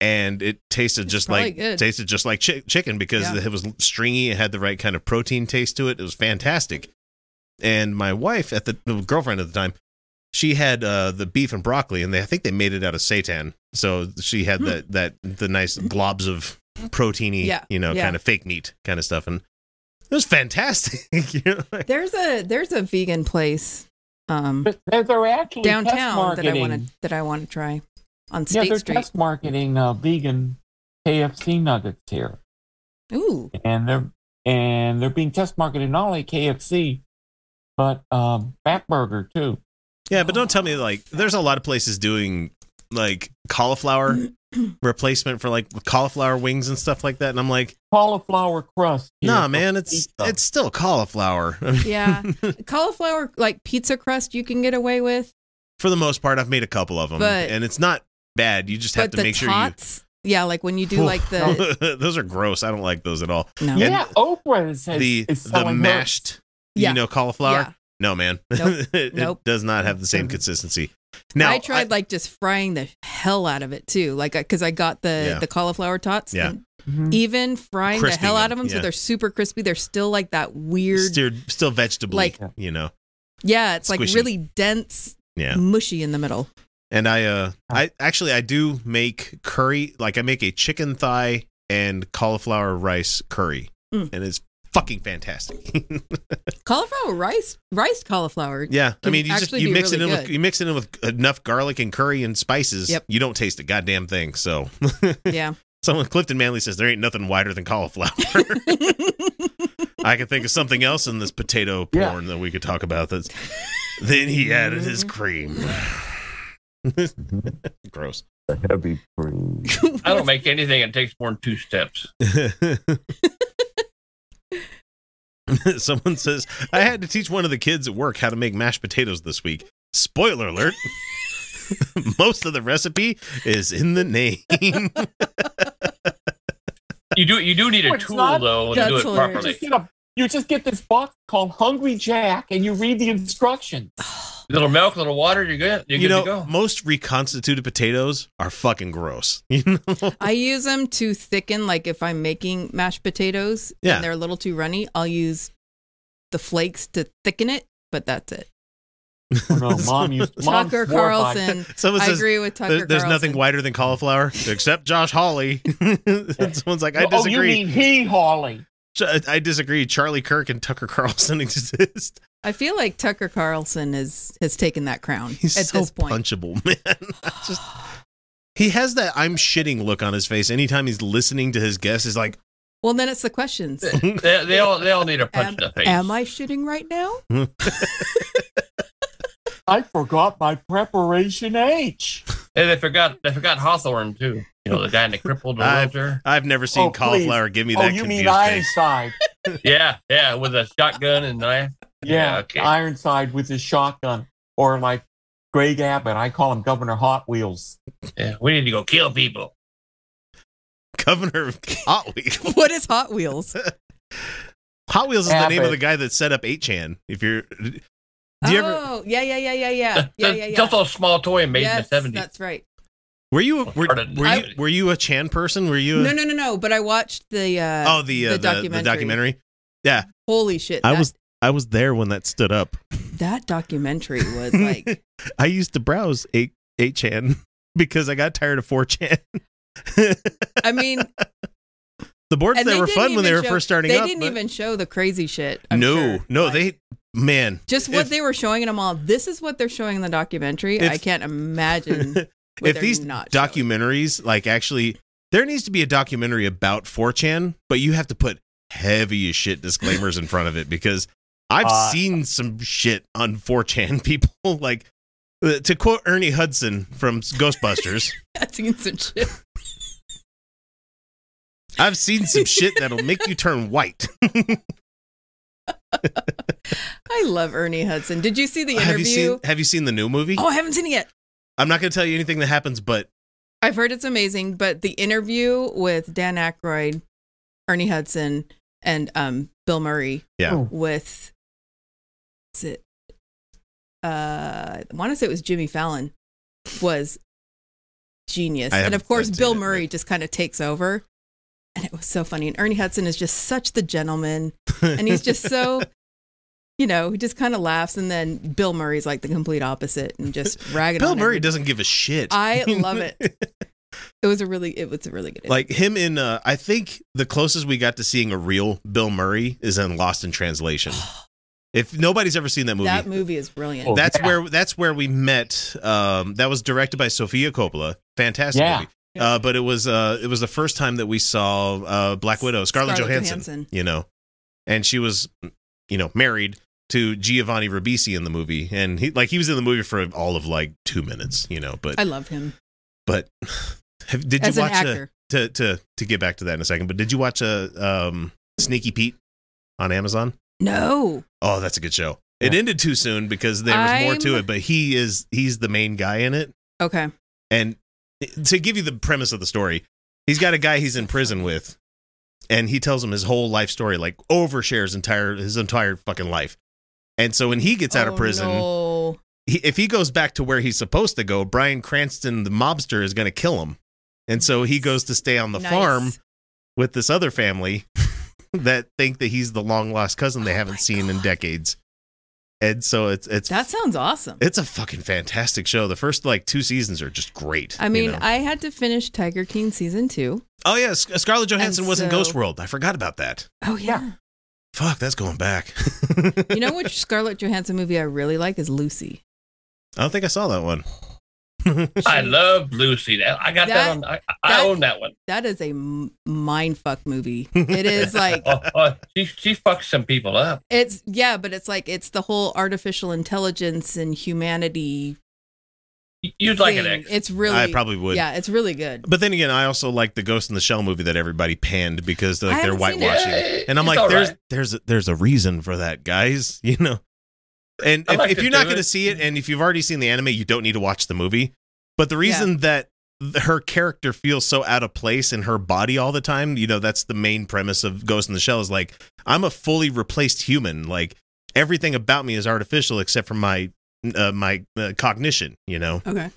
and it tasted It's just like good. tasted just like chi- chicken because Yeah. it was stringy. It had the right kind of protein taste to it. It was fantastic. And my wife at the the girlfriend at the time, she had uh, the beef and broccoli, and they I think they made it out of seitan. So she had Hmm. that that the nice globs of proteiny, Yeah, you know, yeah. kind of fake meat kind of stuff, and it was fantastic. you know, like- There's a there's a vegan place um, But they're, they're actually test downtown that I want to that I want to try on Yeah, they're Street. test marketing uh, vegan KFC nuggets here, Ooh, and they're and they're being test marketed not only KFC, but um, Fatburger too. yeah, but don't tell me like there's a lot of places doing like cauliflower replacement for like cauliflower wings and stuff like that, and I'm like, Cauliflower crust. here nah, man, it's pizza. it's still cauliflower. I mean, yeah, cauliflower like pizza crust you can get away with, for the most part, I've made a couple of them, But- and it's not bad. You just have but to the make sure tots, yeah, like when you do like the those are gross. I don't like those at all. no, yeah. Oprah is, has, the is the selling hers. mashed, Yeah. you know, cauliflower. yeah. No, man, Nope. it, Nope. does not have the same Mhm. consistency. Now I tried like just frying the hell out of it too, like because I got the Yeah. the cauliflower tots. Yeah. and Mhm. even frying the hell out of them, so yeah. they're super crispy. They're still like that weird. still, still vegetably, Like- you know, yeah, it's like really dense, yeah. mushy in the middle. And I, uh, I actually I do make curry. Like I make a chicken thigh and cauliflower rice curry, Mm. and it's fucking fantastic. Cauliflower rice, rice cauliflower. yeah, I mean, you just you be mix it really in with you mix it in with enough garlic and curry and spices. Yep. You don't taste a goddamn thing. So, Yeah. someone Clifton Manley says there ain't nothing wider than cauliflower. I can think of something else in this potato porn Yeah. that we could talk about. That's then he added his cream. Gross. A heavy cream. I don't make anything that takes more than two steps. Someone says I had to teach one of the kids at work how to make mashed potatoes this week. Spoiler alert. Most of the recipe is in the name. You do you do need a tool though to do it properly. Just get a, you just get this box called Hungry Jack, and you read the instructions. A little milk, a little water, you're good. You're you good know, to go. most reconstituted potatoes are fucking gross. You know? I use them to thicken. Like if I'm making mashed potatoes Yeah. and they're a little too runny, I'll use the flakes to thicken it. But that's it. Oh, no, mom used mom Tucker Carlson. Someone I agree with Tucker there- there's nothing whiter than cauliflower except Josh Hawley. Someone's like, I disagree. Oh, you disagree. mean he, Hawley? Ch- uh, I disagree. Charlie Kirk and Tucker Carlson exist. I feel like Tucker Carlson is has taken that crown He's at so this point. punchable, man. Just he has that I'm shitting look on his face anytime he's listening to his guests. Is like, Well, then it's the questions. they, they all they all need a punch Am, in the face. am I shitting right now? I forgot my preparation H. And they forgot they forgot Hawthorne too. You know the guy in the crippled I've- wheelchair. I've never seen Oh, please. cauliflower give me Oh, that you mean. Ironside? Yeah, yeah, with a shotgun and knife. Yeah, Yeah, okay. Ironside with his shotgun, or like Greg Abbott. I call him Governor Hot Wheels. Yeah, we need to go kill people. governor Hot Wheels. What is Hot Wheels? Hot Wheels is the name of the guy that set up 8chan. If you're, do you ever? oh, yeah, yeah, yeah, yeah, yeah, That- yeah, yeah, yeah. Just a small toy made yes, in the seventies. that's right. Were you were, were you were you a Chan person? Were you? A, No, no, no, no. But I watched the uh, oh, the uh, the, documentary. the documentary. Yeah, Holy shit! I that, was I was there when that stood up. that documentary was like I used to browse 8 8chan because I got tired of 4chan. I mean, the boards and that they were fun when they were show- first starting they up. didn't but- even show the crazy shit. I'm no, sure. no, Like, they man. just what if- they were showing in them mall. This is what they're showing in the documentary. If- I can't imagine. if these not showing. documentaries like actually there needs to be a documentary about 4chan but you have to put heavy as shit disclaimers in front of it because i've Uh, seen some shit on 4chan people like uh, to quote ernie hudson from ghostbusters I've seen some shit. i've seen some shit that'll make you turn white I love Ernie Hudson. Did you see the have you interview? seen have you seen the new movie oh, I haven't seen it yet. i'm not going to tell you anything that happens but I've heard it's amazing, but the interview with Dan Aykroyd, Ernie Hudson, and um, Bill Murray yeah with is it uh I want to say it was Jimmy Fallon was genius. I And of course Bill it, Murray but- just kind of takes over. And it was so funny. And Ernie Hudson is just such the gentleman. And he's just so you know, he just kind of laughs and then Bill Murray's like the complete opposite and just ragging bill on murray everybody. doesn't give a shit I love it. It was a really it was a really good like him in uh i think the closest we got to seeing a real bill murray is in lost in translation if nobody's ever seen that movie That movie is brilliant. Oh, that's yeah. where that's where we met um that was directed by sofia coppola fantastic Yeah. movie uh but it was uh it was the first time that we saw uh black widow scarlett, Scarlett johansson, Johansson. you know and she was you know married to giovanni ribisi in the movie and he like he was in the movie for all of like two minutes you know but I love him but have, did you as an watch actor. to to to get back to that in a second. But did you watch a um, Sneaky Pete on Amazon? no. Oh, that's a good show. It ended too soon because there was more to it, but he is he's the main guy in it. Okay. And to give you the premise of the story, he's got a guy he's in prison with, and he tells him his whole life story, like overshares entire his entire fucking life. And so when he gets out of Oh, prison, no. he, if he goes back to where he's supposed to go, Bryan Cranston, the mobster, is going to kill him. And so he goes to stay on the Nice. farm with this other family that think that he's the long lost cousin they Oh haven't seen in decades. And so it's it's That sounds awesome. it's a fucking fantastic show. The first like two seasons are just great. I you mean, know? I had to finish Tiger King season two. oh yeah, Sc- uh, Scarlett Johansson was in Ghost World. I forgot about that. Oh yeah. Fuck, that's going back. you know which Scarlett Johansson movie I really like is Lucy. I don't think I saw that one. I love Lucy. I got that, That- on. I, I that- own that one. That is a mind fuck movie. It is like Oh, oh, she she fucks some people up. it's yeah, but it's like it's the whole artificial intelligence and humanity. You'd like thing. it, X. It's really I probably would. yeah, it's really good. But then again, I also like the Ghost in the Shell movie that everybody panned because they're haven't seen it. whitewashing. Yeah, And I'm it's like, there's right. there's a, there's a reason for that, guys. You know. And if, like if you're not going to see it, and if you've already seen the anime, you don't need to watch the movie. But the reason that her character feels so out of place in her body all the time, you know, that's the main premise of Ghost in the Shell. Is like I'm a fully replaced human. Like everything about me is artificial except for my uh, my uh, cognition. You know Okay.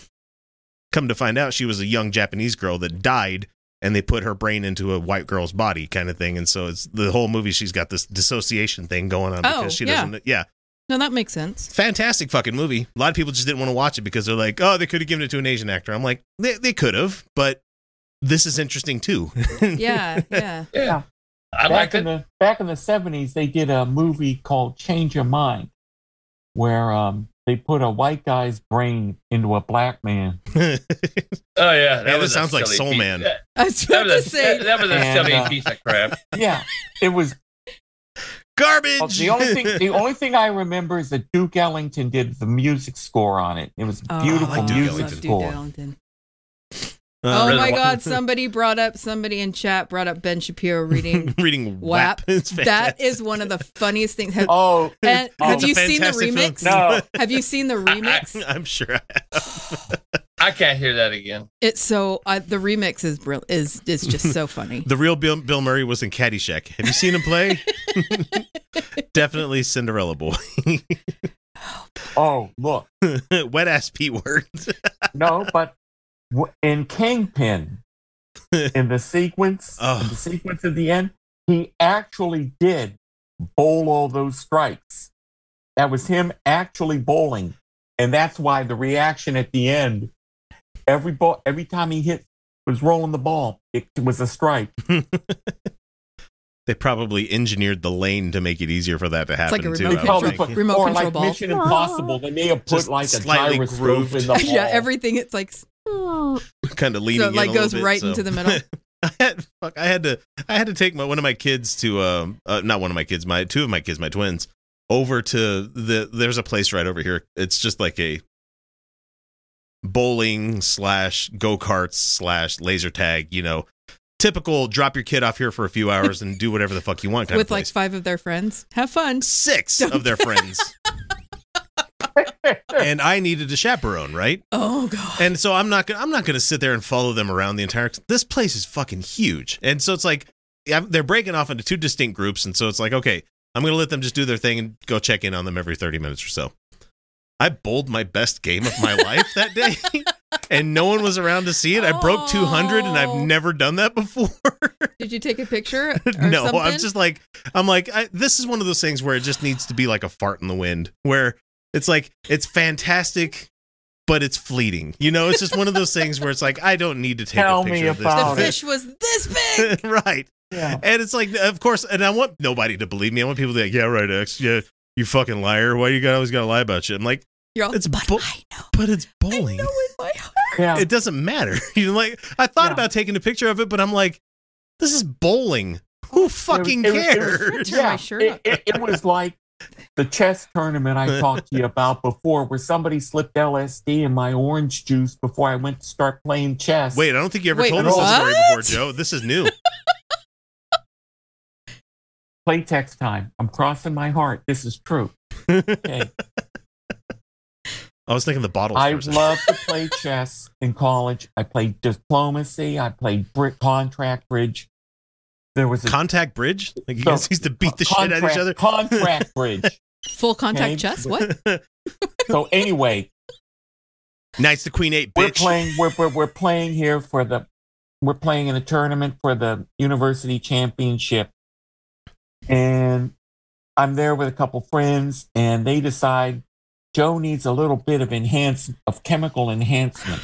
come to find out she was a young Japanese girl that died and they put her brain into a white girl's body kind of thing and so it's the whole movie she's got this dissociation thing going on Oh, because she yeah. doesn't yeah No, that makes sense. fantastic fucking movie a lot of people just didn't want to watch it because they're like oh they could have given it to an asian actor i'm like they, they could have but this is interesting too Yeah, yeah. Yeah, I back like in it. the back in the seventies, they did a movie called Change Your Mind, where um, they put a white guy's brain into a black man. Oh yeah, that was a sounds like Soul piece- Man. That, I was that about was to a, say that, that was a And, silly uh, piece of crap. Yeah, it was. Garbage well, the only thing the only thing I remember is that Duke Ellington did the music score on it. It was a Oh, beautiful I like Duke music Ellington. love Duke score. Ellington. Uh, oh my wa- God! Somebody brought up somebody in chat brought up Ben Shapiro reading reading WAP. WAP. It's That fantastic. is one of the funniest things. Have, Oh and oh, have you seen the fantastic film. remix? no! Have you seen the remix? i'm sure I can't hear that again. It's so uh, the remix is brill- is is just so funny. The real Bill, Bill Murray was in Caddyshack. Have you seen him play? Definitely Cinderella Boy. Oh, look. Wet ass P word. No, but in Kingpin, in the sequence, Oh. in the sequence at the end, he actually did bowl all those strikes. That was him actually bowling, and that's why the reaction at the end, every ball, every time he hit, was rolling the ball, it was a strike. they probably engineered the lane to make it easier for that to happen like a too. remote They I would probably think. put, Remote or control like ball. Mission Impossible. They may have put Just like a slightly gyroscope grooved. in the ball. yeah, everything it's like kind of leaning so it in like a goes bit, right so- into the middle. I had fuck, I had to I had to take my one of my kids to um uh, not one of my kids my two of my kids my twins over to the there's a place right over here it's just like a bowling slash go karts slash laser tag you know typical drop your kid off here for a few hours and do whatever the fuck you want kind with of like five of their friends. Have fun. six of their friends and I needed a chaperone right Oh god. and so I'm not gonna I'm not gonna sit there and follow them around the entire. This place is fucking huge, and so it's like they're breaking off into two distinct groups, and so it's like okay, I'm gonna let them just do their thing and go check in on them every 30 minutes or so. I bowled my best game of my life that day, and no one was around to see it. I broke 200, and I've Oh. never done that before. Did you take a picture? Or no, something? I'm just like I'm like I, this is one of those things where it just needs to be like a fart in the wind, where it's like it's fantastic, but it's fleeting. You know, it's just one of those things where it's like I don't need to take Tell a me picture of about the it. fish was this big. right. Yeah. And it's like, of course, and I want nobody to believe me. I want people to be like, yeah, right, X, yeah, you fucking liar. Why you got always got to lie about shit? I'm like, You're all, It's but bull- I know. but it's I bowling. know in my heart. Yeah. It doesn't matter. you know, like I thought Yeah. about taking a picture of it, but I'm like, this is bowling. Who fucking it it cares? Turn my shirt it, it, it was like the chess tournament I talked to you about before, where somebody slipped LSD in my orange juice before I went to start playing chess. Wait, I don't think you ever Wait, told us this story before, Joe. This is new. playtext time. I'm crossing my heart. This is true. Okay. I was thinking the bottles. I for a second. love to play chess in college. I played diplomacy. I played brick contract bridge. There was a contact bridge. Like you So, guys used to beat the uh, shit out of each other. Contract bridge. Full contact Okay. chess? What? So anyway, Knights the Queen Eight, we're playing. We're, we're we're playing here for the. We're playing in a tournament for the university championship, and I'm there with a couple friends, and they decide Joe needs a little bit of enhance of chemical enhancement.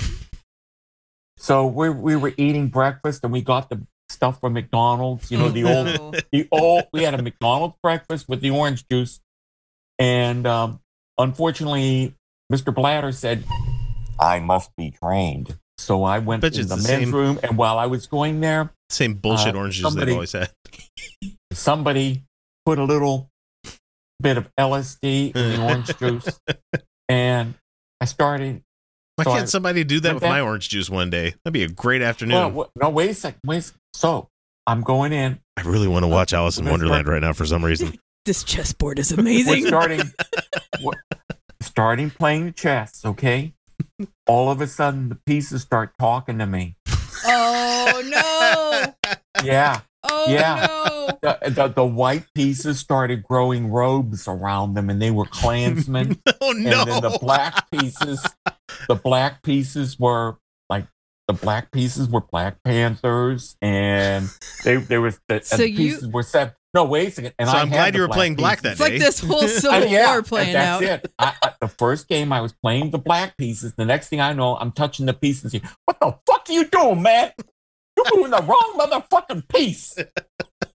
So we we were eating breakfast, and we got the stuff from McDonald's. You know the old the old we had a McDonald's breakfast with the orange juice, and um, unfortunately, Mr. Blatter said, "I must be trained." So I went in the, the men's same- room, and while I was going there, Same bullshit Uh, oranges somebody- they've always had. somebody put a little bit of LSD in the orange juice, and I started. Why So can't I somebody do that with back- my orange juice one day? That'd be a great afternoon. Well, wha- no, wait a second. Wait. a sec- So I'm going in. I really want to watch Alice in Wonderland right. right now for some reason. This chessboard is We're amazing. starting. we're starting playing the chess. Okay. All of a sudden, the pieces start talking to me. oh no. Yeah. Oh Yeah. no. The, the, the white pieces started growing robes around them, and they were Klansmen. oh no! And then the black pieces, the black pieces were like the black pieces were Black Panthers, and they there was the, So the you- pieces were set. No, wait a second. And so I I'm glad you were playing black pieces. that It's like eh? this whole civil yeah, war playing that's out. it. I, I, the first game I was playing the black pieces. The next thing I know, I'm touching the pieces. here. What the fuck are you doing, man? You're doing the wrong motherfucking piece.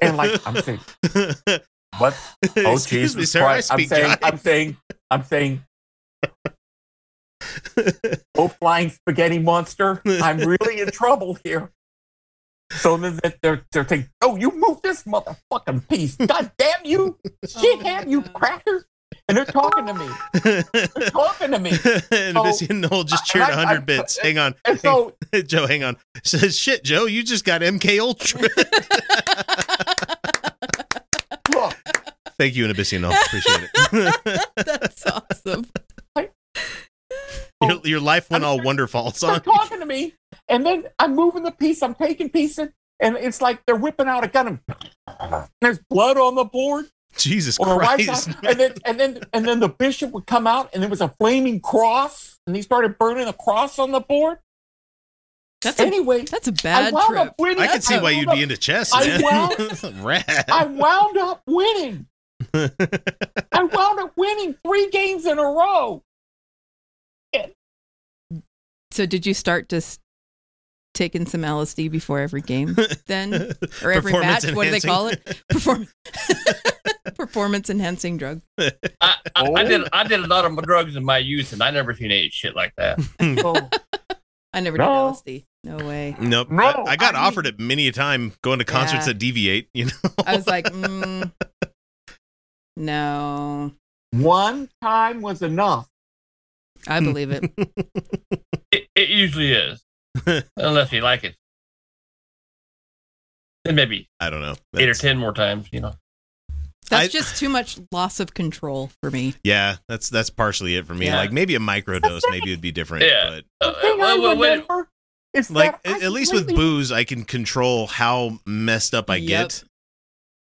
And like I'm saying, what? Oh Excuse Jesus me, sir. Christ! I'm saying, I'm saying, I'm saying. Oh, flying spaghetti monster! I'm really in trouble here. So then they're they're, they're saying, "Oh, you move this motherfucking piece! God damn you, shithead, you crackers!" And they're talking to me. They're talking to me. and So- Abyssinian Noel just cheered I- I- 100 bits. Hang on. And so Joe, hang on. Says, shit, Joe, you just got MK Ultra. Thank you, Abyssinian Noel. Appreciate it. That's awesome. Your, your life went all wonderful. Start on. talking to me, and then I'm moving the piece. I'm taking pieces, and it's like they're whipping out a gun, and there's blood on the board. Jesus or a right Christ. side, and then and then and then the bishop would come out, and there was a flaming cross, and he started burning a cross on the board. That's a, Anyway, that's a I bad wound trip. up winning. I can see why you'd be into chess, I wound- Rad. up- I wound up winning. I wound up winning three games in a row. So did you start just taking some LSD before every game then? Or every Performance match? What do they call it? Perform- Performance enhancing drug. I, I, I did I did a lot of drugs in my youth, and I never seen any shit like that. So, I never No. did LSD. No way. Nope. No, I, I got I mean- offered it many a time going to concerts Yeah. that deviate, you know. I was like, mm, no. one time was enough. I believe it. It, it usually is, unless you like it. Then maybe I don't know. eight or ten more times. You know. That's I- just too much loss of control for me. Yeah, that's that's partially it for me. Yeah. Like maybe a microdose maybe it'd be different. Yeah. The Uh, thing I well, well, wait- is Like that I at, at least with booze I can control how messed up I Yep. get.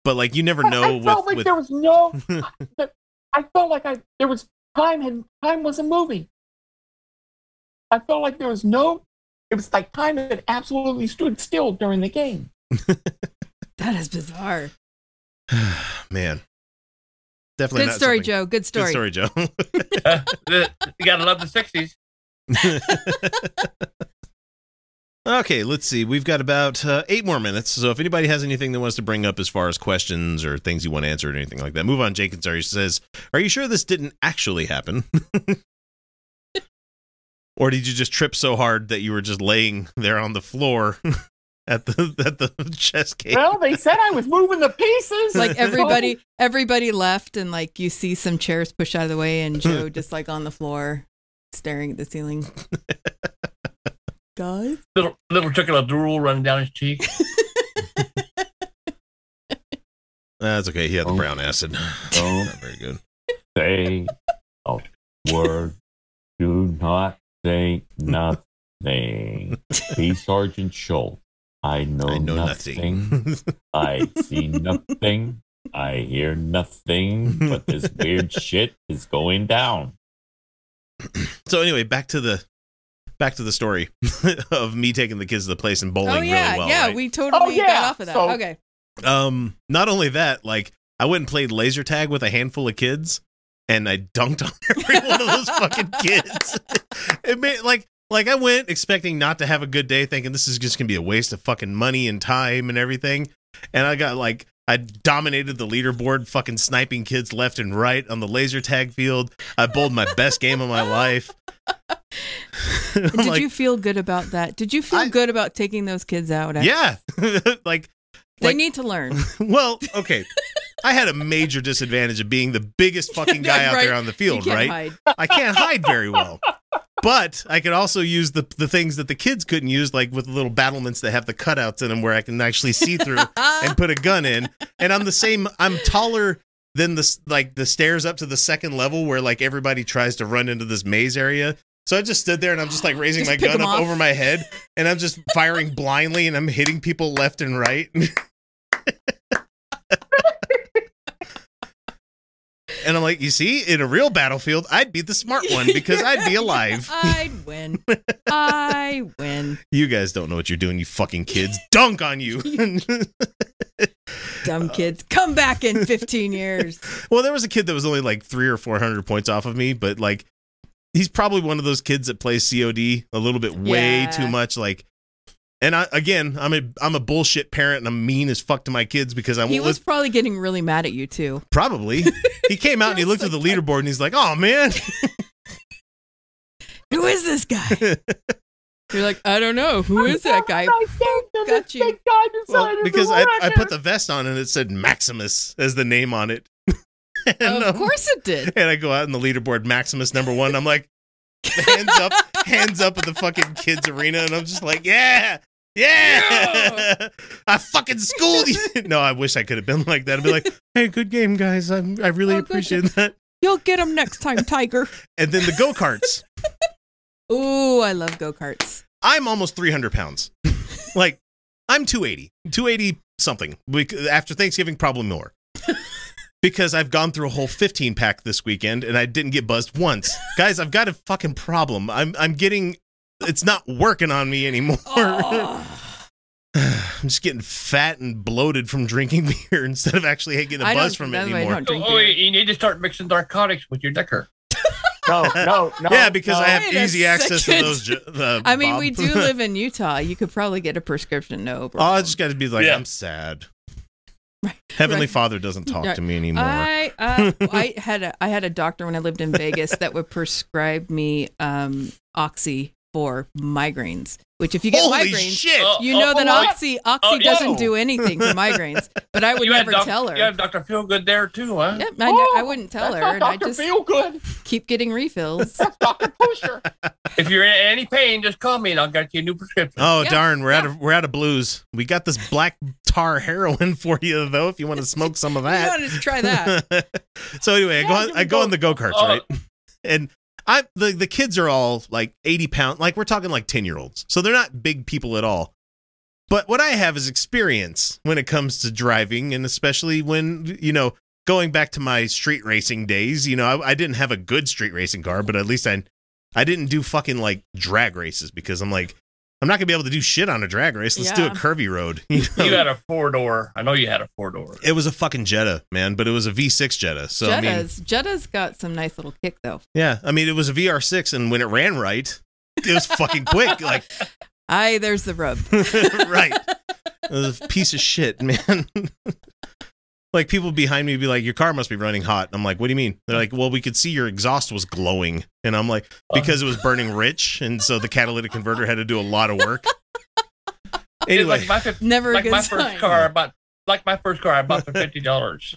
But like you never But know I with, felt like with there was no. I, I felt like I there was time and time wasn't moving. I felt like there was no. It was like time had absolutely stood still during the game. That is bizarre. man. Definitely Good not story, something- Joe. Good story. Good story, Joe. you gotta love the '60s. okay, let's see. We've got about uh, eight more minutes. So if anybody has anything that wants to bring up as far as questions or things you want answered or anything like that, move on. Jenkins already says, "Are you sure this didn't actually happen?" or did you just trip so hard that you were just laying there on the floor at the at the chess game? Well, they said I was moving the pieces. Like everybody, everybody left, and like you see some chairs push out of the way, and Joe just like on the floor, staring at the ceiling. Guys, Little little trickle of drool running down his cheek. That's okay. He had the brown acid. Don't Not very good. say a word. Do not say nothing. Be Sergeant Schultz. I know, I know nothing. nothing. I see nothing. I hear nothing. But this weird shit is going down. so anyway, back to the back to the story of me taking the kids to the place and bowling oh yeah, really well. yeah, right? we totally Oh, yeah. got off of that. So- okay, um, not only that, like I went and played laser tag with a handful of kids, and I dunked on every one of those fucking kids. it made like like I went expecting not to have a good day, thinking this is just gonna be a waste of fucking money and time and everything, and I got like. I dominated the leaderboard, fucking sniping kids left and right on the laser tag field. I bowled my best game of my life. Did Like, you feel good about that? Did you feel I- good about taking those kids out? Yeah, like they like- need to learn. Well, okay. I had a major disadvantage of being the biggest fucking guy out Right. there on the field, can't right? hide. I can't hide very well. But I could also use the the things that the kids couldn't use, like with the little battlements that have the cutouts in them where I can actually see through and put a gun in. And I'm the same. I'm taller than the like the stairs up to the second level where like everybody tries to run into this maze area. So I just stood there and I'm just like raising Just my gun up off. over my head and I'm just firing blindly and I'm hitting people left and right. and I'm like, you see, in a real battlefield, I'd be the smart one because I'd be alive. I'd win. I win. You guys don't know what you're doing, you fucking kids. Dunk on you. Dumb kids. Come back in 15 years. well, there was a kid that was only like three or four hundred points off of me, but like he's probably one of those kids that plays COD a little bit way Yeah. too much. Like, and I again, I'm a I'm a bullshit parent and I'm mean as fuck to my kids because I He was let- probably getting really mad at you too. probably. he came out and he looked at the leaderboard and he's like, "Oh man." Who is this guy? You're like, I don't know. Who is that guy? Got you. Well, because I, I put the vest on and it said Maximus as the name on it. and, Of um, course it did. and I go out in the leaderboard, Maximus number one. I'm like, hands up, hands up at the fucking kids arena, and I'm just like, yeah, yeah, I fucking schooled you. no, I wish I could have been like that. I'd be like, hey, good game, guys. I'm, I really Oh, appreciate that. You'll get them next time, Tiger. And then the go karts. Ooh, I love go karts. I'm almost 300 pounds. like, I'm 280, 280 something. We, after Thanksgiving, probably more. because I've gone through a whole 15 pack this weekend and I didn't get buzzed once. Guys, I've got a fucking problem. I'm I'm getting it's not working on me anymore. Oh. I'm just getting fat and bloated from drinking beer instead of actually getting a I buzz from it that's why I anymore. don't Oh, beer. you need to start mixing narcotics with your liquor. No, no, no. yeah, because no. I have Wait a easy access to those. ju- Uh, I mean, Bob. we do live in Utah. You could probably get a prescription. No Oh, I just got to be like, Yeah. I'm sad. Right, Heavenly right. Father doesn't talk Right. to me anymore. I uh, I had a I had a doctor when I lived in Vegas that would prescribe me um oxy for migraines. Which if you get Holy migraines, shit! Oh, you know oh, that what? oxy oh, oxy Oh, doesn't do anything for migraines. But I would you never doc- tell her. You had Dr. Feelgood there too, huh? Yep, I, Oh, I wouldn't tell her, and I Dr. just feel good. keep getting refills. Dr. Pusher. If you're in any pain, just call me and I'll get you a new prescription. Oh Yeah, darn, we're out of we're out of blues. We got this black tar heroin for you though, if you want to smoke some of that, you that. wanted to try that. so anyway, I go on, I go go- on the go karts, Oh. right? And I the the kids are all like eighty pound, like we're talking like ten year olds, so they're not big people at all. But what I have is experience when it comes to driving, and especially when you know going back to my street racing days. You know, I, I didn't have a good street racing car, but at least I I didn't do fucking like drag races because I'm like I'm not gonna be able to do shit on a drag race. Let's do a curvy road. You know? You had a four door. I know you had a four door. it was a fucking Jetta, man, but it was a V6 Jetta. So I mean, Jetta's Jetta's got some nice little kick though. Yeah, I mean, it was a VR6, and when it ran right, it was fucking quick. Like, Aye, there's the rub. right. It was a piece of shit, man. Like, people behind me be like, Your car must be running hot. I'm like, What do you mean? They're like, Well, we could see your exhaust was glowing. And I'm like, oh. Because it was burning rich. And so the catalytic converter had to do a lot of work. Anyway, like my, fif- Never a like good my sign. first car, I bought like my first car, I bought for fifty dollars.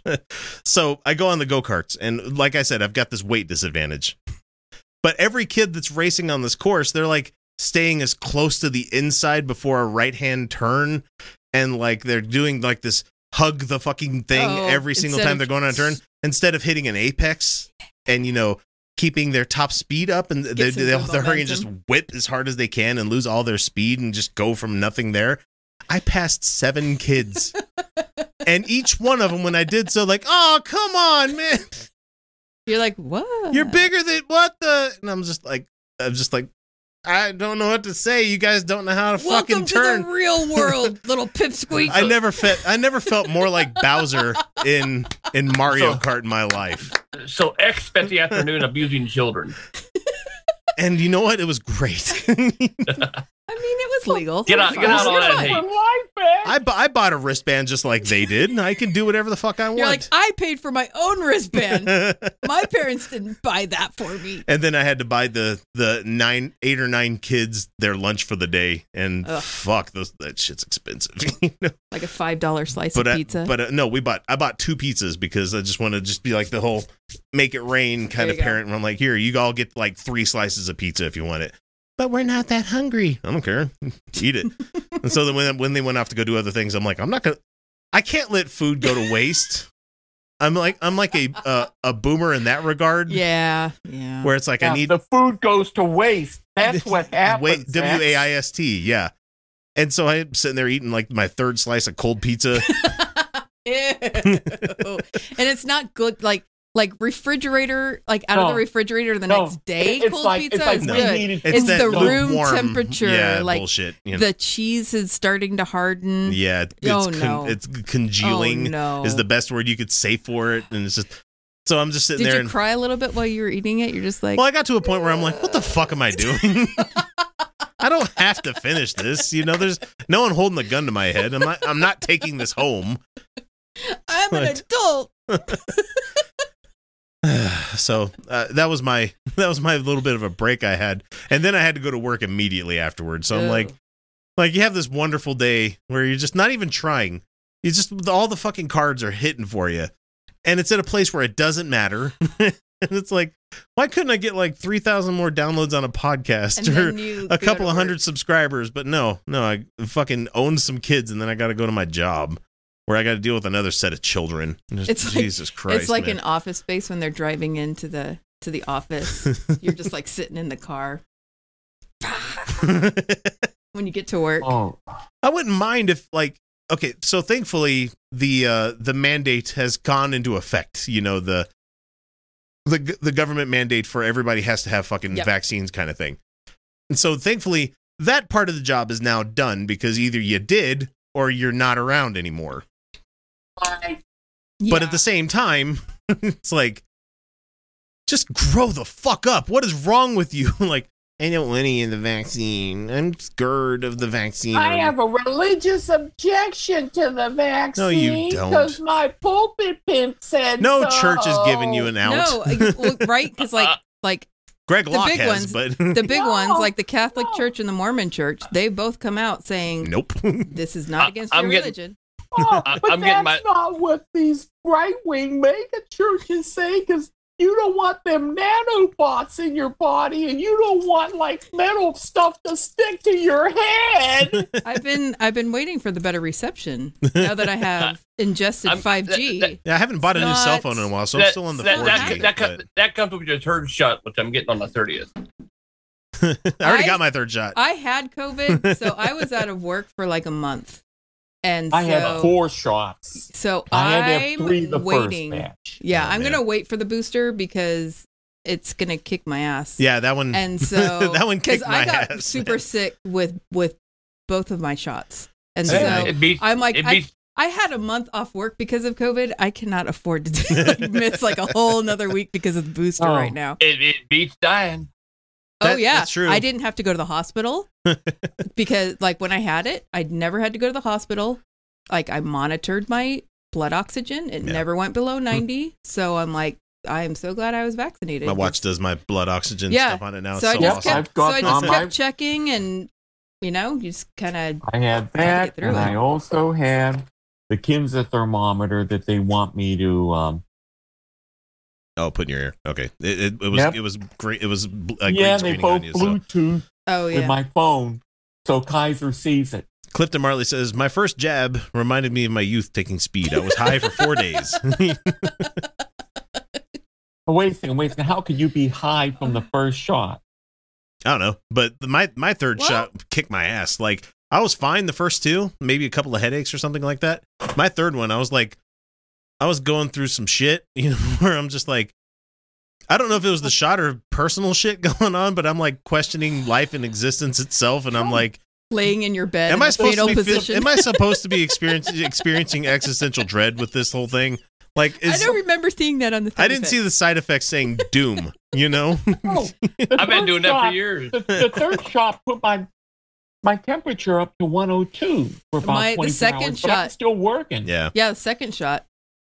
so I go on the go karts, and like I said, I've got this weight disadvantage. But every kid that's racing on this course, they're like staying as close to the inside before a right hand turn, and like they're doing like this hug the fucking thing Oh, every single time of- they're going on a turn instead of hitting an apex and you know keeping their top speed up and they, they'll, they'll hurry and just whip as hard as they can and lose all their speed and just go from nothing there. I passed seven kids. and each one of them, when I did so, like, oh, come on, man. You're like, what? You're bigger than what the? And I'm just like, I'm just like, I don't know what to say. You guys don't know how to Welcome fucking turn. to the real world, little pipsqueak. I never felt I never felt more like Bowser in in Mario So- Kart in my life. So X spent the afternoon abusing children. And you know what? It was great. I mean, it legal. Get out- get out all that hate. fine. For life, man. I, bu- I bought a wristband just like they did. and I can do whatever the fuck I want. You're like. I paid for my own wristband. my parents didn't buy that for me. and then I had to buy the the nine eight or nine kids their lunch for the day. And Ugh. fuck, those that shit's expensive. you know? Like a five dollar slice but of I- pizza. but uh, no, we bought I bought two pizzas because I just want to just be like the whole make it rain kind of go. parent. And I'm like, here, you all get like three slices of pizza if you want it. But we're not that hungry. I don't care. Eat it. and so then when when they went off to go do other things, I'm like, I'm not gonna. I can't let food go to waste. I'm like I'm like a uh, a boomer in that regard. yeah, yeah. Where it's like Yeah, I need the food goes to waste. That's what happens. Wait, W Max. A I S T, yeah. And so I'm sitting there eating like my third slice of cold pizza. Ew. and it's not good. Like like refrigerator, like out of the oh. refrigerator the No. next day. It's cold like pizza it's like is we good. It's that the room lukewarm- temperature, yeah, like bullshit. You know? The cheese is starting to harden. yeah, it's, Oh, con- no. it's congealing Oh, no. is the best word you could say for it, and it's just so I'm just sitting Did there you and cry a little bit while you were eating it? You're just like, well, I got to a point where I'm like, what the fuck am I doing? I don't have to finish this. You know, there's no one holding the gun to my head. I'm not. I'm not taking this home. I'm an adult. so uh, that was my that was my little bit of a break I had, and then I had to go to work immediately afterwards. So I'm like, like you have this wonderful day where you're just not even trying. You just all the fucking cards are hitting for you, and it's at a place where it doesn't matter. and it's like, why couldn't I get like three thousand more downloads on a podcast And or a couple of hundred subscribers? But no, no, I fucking own some kids, and then I got to go to my job where I got to deal with another set of children. Just- It's like- Jesus Christ! it's like man. an office space when they're driving into the to the office. You're just like sitting in the car. when you get to work. Oh, I wouldn't mind if like okay, so thankfully the uh the mandate has gone into effect, you know, the the the government mandate for everybody has to have fucking Yep. vaccines kind of thing. And so thankfully that part of the job is now done because either you did or you're not around anymore. But Yeah. at the same time, it's like just grow the fuck up. What is wrong with you? like I don't want any of the vaccine. I'm scared of the vaccine. I have a religious objection to the vaccine. No, you don't. Because my pulpit pimp said no so. church is giving you an out. no, well, right? Because like like Greg the big has, ones- but the big No, ones, like the Catholic no. Church and the Mormon Church, they both come out saying nope. this is not I- against I'm your getting- religion. Oh, but I'm that's my- not what these right wing mega churches say because you don't want them nanobots in your body and you don't want like metal stuff to stick to your head. I've been I've been waiting for the better reception now that I have ingested I'm- five G. that- Yeah, I haven't bought a new Not- cell phone in a while, so I'm still on the that, 4G. that, that, but- that comes with your third shot, which I'm getting on the 30th. I already I- got my third shot. I had COVID, so I was out of work for like a month, and I so, had four shots. So I had to have I'm three the waiting. first batch. Yeah, Oh, I'm man. gonna wait for the booster because it's gonna kick my ass. yeah, that one. and so that one because kicked my I got ass. super sick with with both of my shots, and Hey, so it beats, I'm like it I, beats, I had a month off work because of COVID. I cannot afford to do, like, miss like a whole another week because of the booster Oh. right now. it, it beats dying. Oh That- yeah, that's true. I didn't have to go to the hospital because like when I had it, I never had to go to the hospital. Like I monitored my blood oxygen; it Yeah. never went below ninety. so I'm like, I am so glad I was vaccinated. my watch does my blood oxygen Yeah. stuff on it now. So I it's so just awesome. kept, I've got so I just kept checking, and you know, you just kind of I had that, get and it. I also had the Kinsa thermometer that they want me to. Um, Oh, put in your ear. Okay, it, it, it was Yep. it was great. It was bl- a yeah, green they screening both on you. So. Bluetooth oh with yeah. my phone, so Kaiser sees it. Clifton Marley says, "My first jab reminded me of my youth taking speed. I was high for four days. Oh, wait a second, wait a second. How could you be high from the first shot? I don't know, but the, my my third Well- shot kicked my ass. Like I was fine the first two, maybe a couple of headaches or something like that. My third one, I was like, I was going through some shit, you know, where I'm just like, I don't know if it was the shot or personal shit going on, but I'm like questioning life and existence itself, and I'm like, laying in your bed am in I supposed fetal to be? feel- position. am I supposed to be experiencing experiencing existential dread with this whole thing? Like, I is, don't remember seeing that on the. I didn't see the side effects saying doom. You know, Oh, I've been doing that for years. The, the third shot put my my temperature up to 102 for about My- the 24 second hours, but I'm shot- still working. yeah. Yeah, the second shot,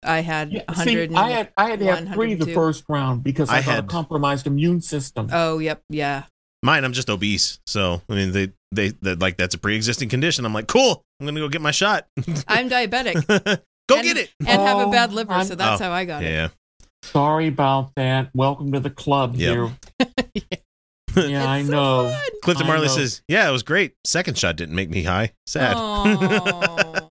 I had Yeah, 100. see, I had I had to have three the first round because I, I had had- a compromised immune system. oh, yep, yeah. Mine, I'm just obese. So I mean, they they they like that's a pre-existing condition. I'm like, cool. I'm gonna go get my shot. I'm diabetic go and- get it. and have a Oh, bad liver, I'm- so that's Oh, how I got it. Yeah. Sorry about that. Welcome to the club Yep. here. yeah, I It's so know. fun. Clifton I Marley know. says, "Yeah, it was great. Second shot didn't make me high. Sad." All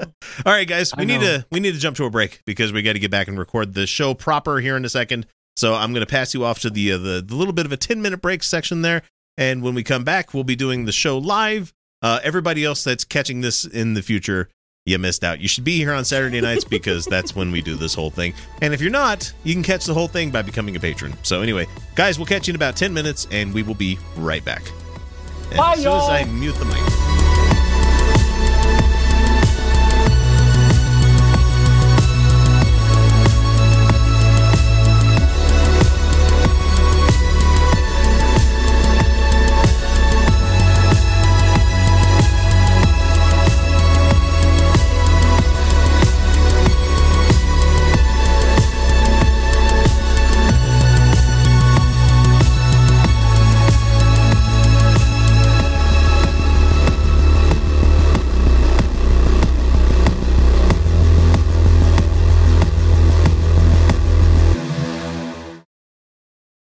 right, guys, we I need know. to we need to jump to a break because we got to get back and record the show proper here in a second. So I'm going to pass you off to the, uh, the the little bit of a 10 minute break section there, and when we come back, we'll be doing the show live. Uh, everybody else that's catching this in the future, you missed out. You should be here on Saturday nights because that's when we do this whole thing. And if you're not, you can catch the whole thing by becoming a patron. So anyway, guys, we'll catch you in about 10 minutes, and we will be right back. And Bye, as soon as. I mute the mic.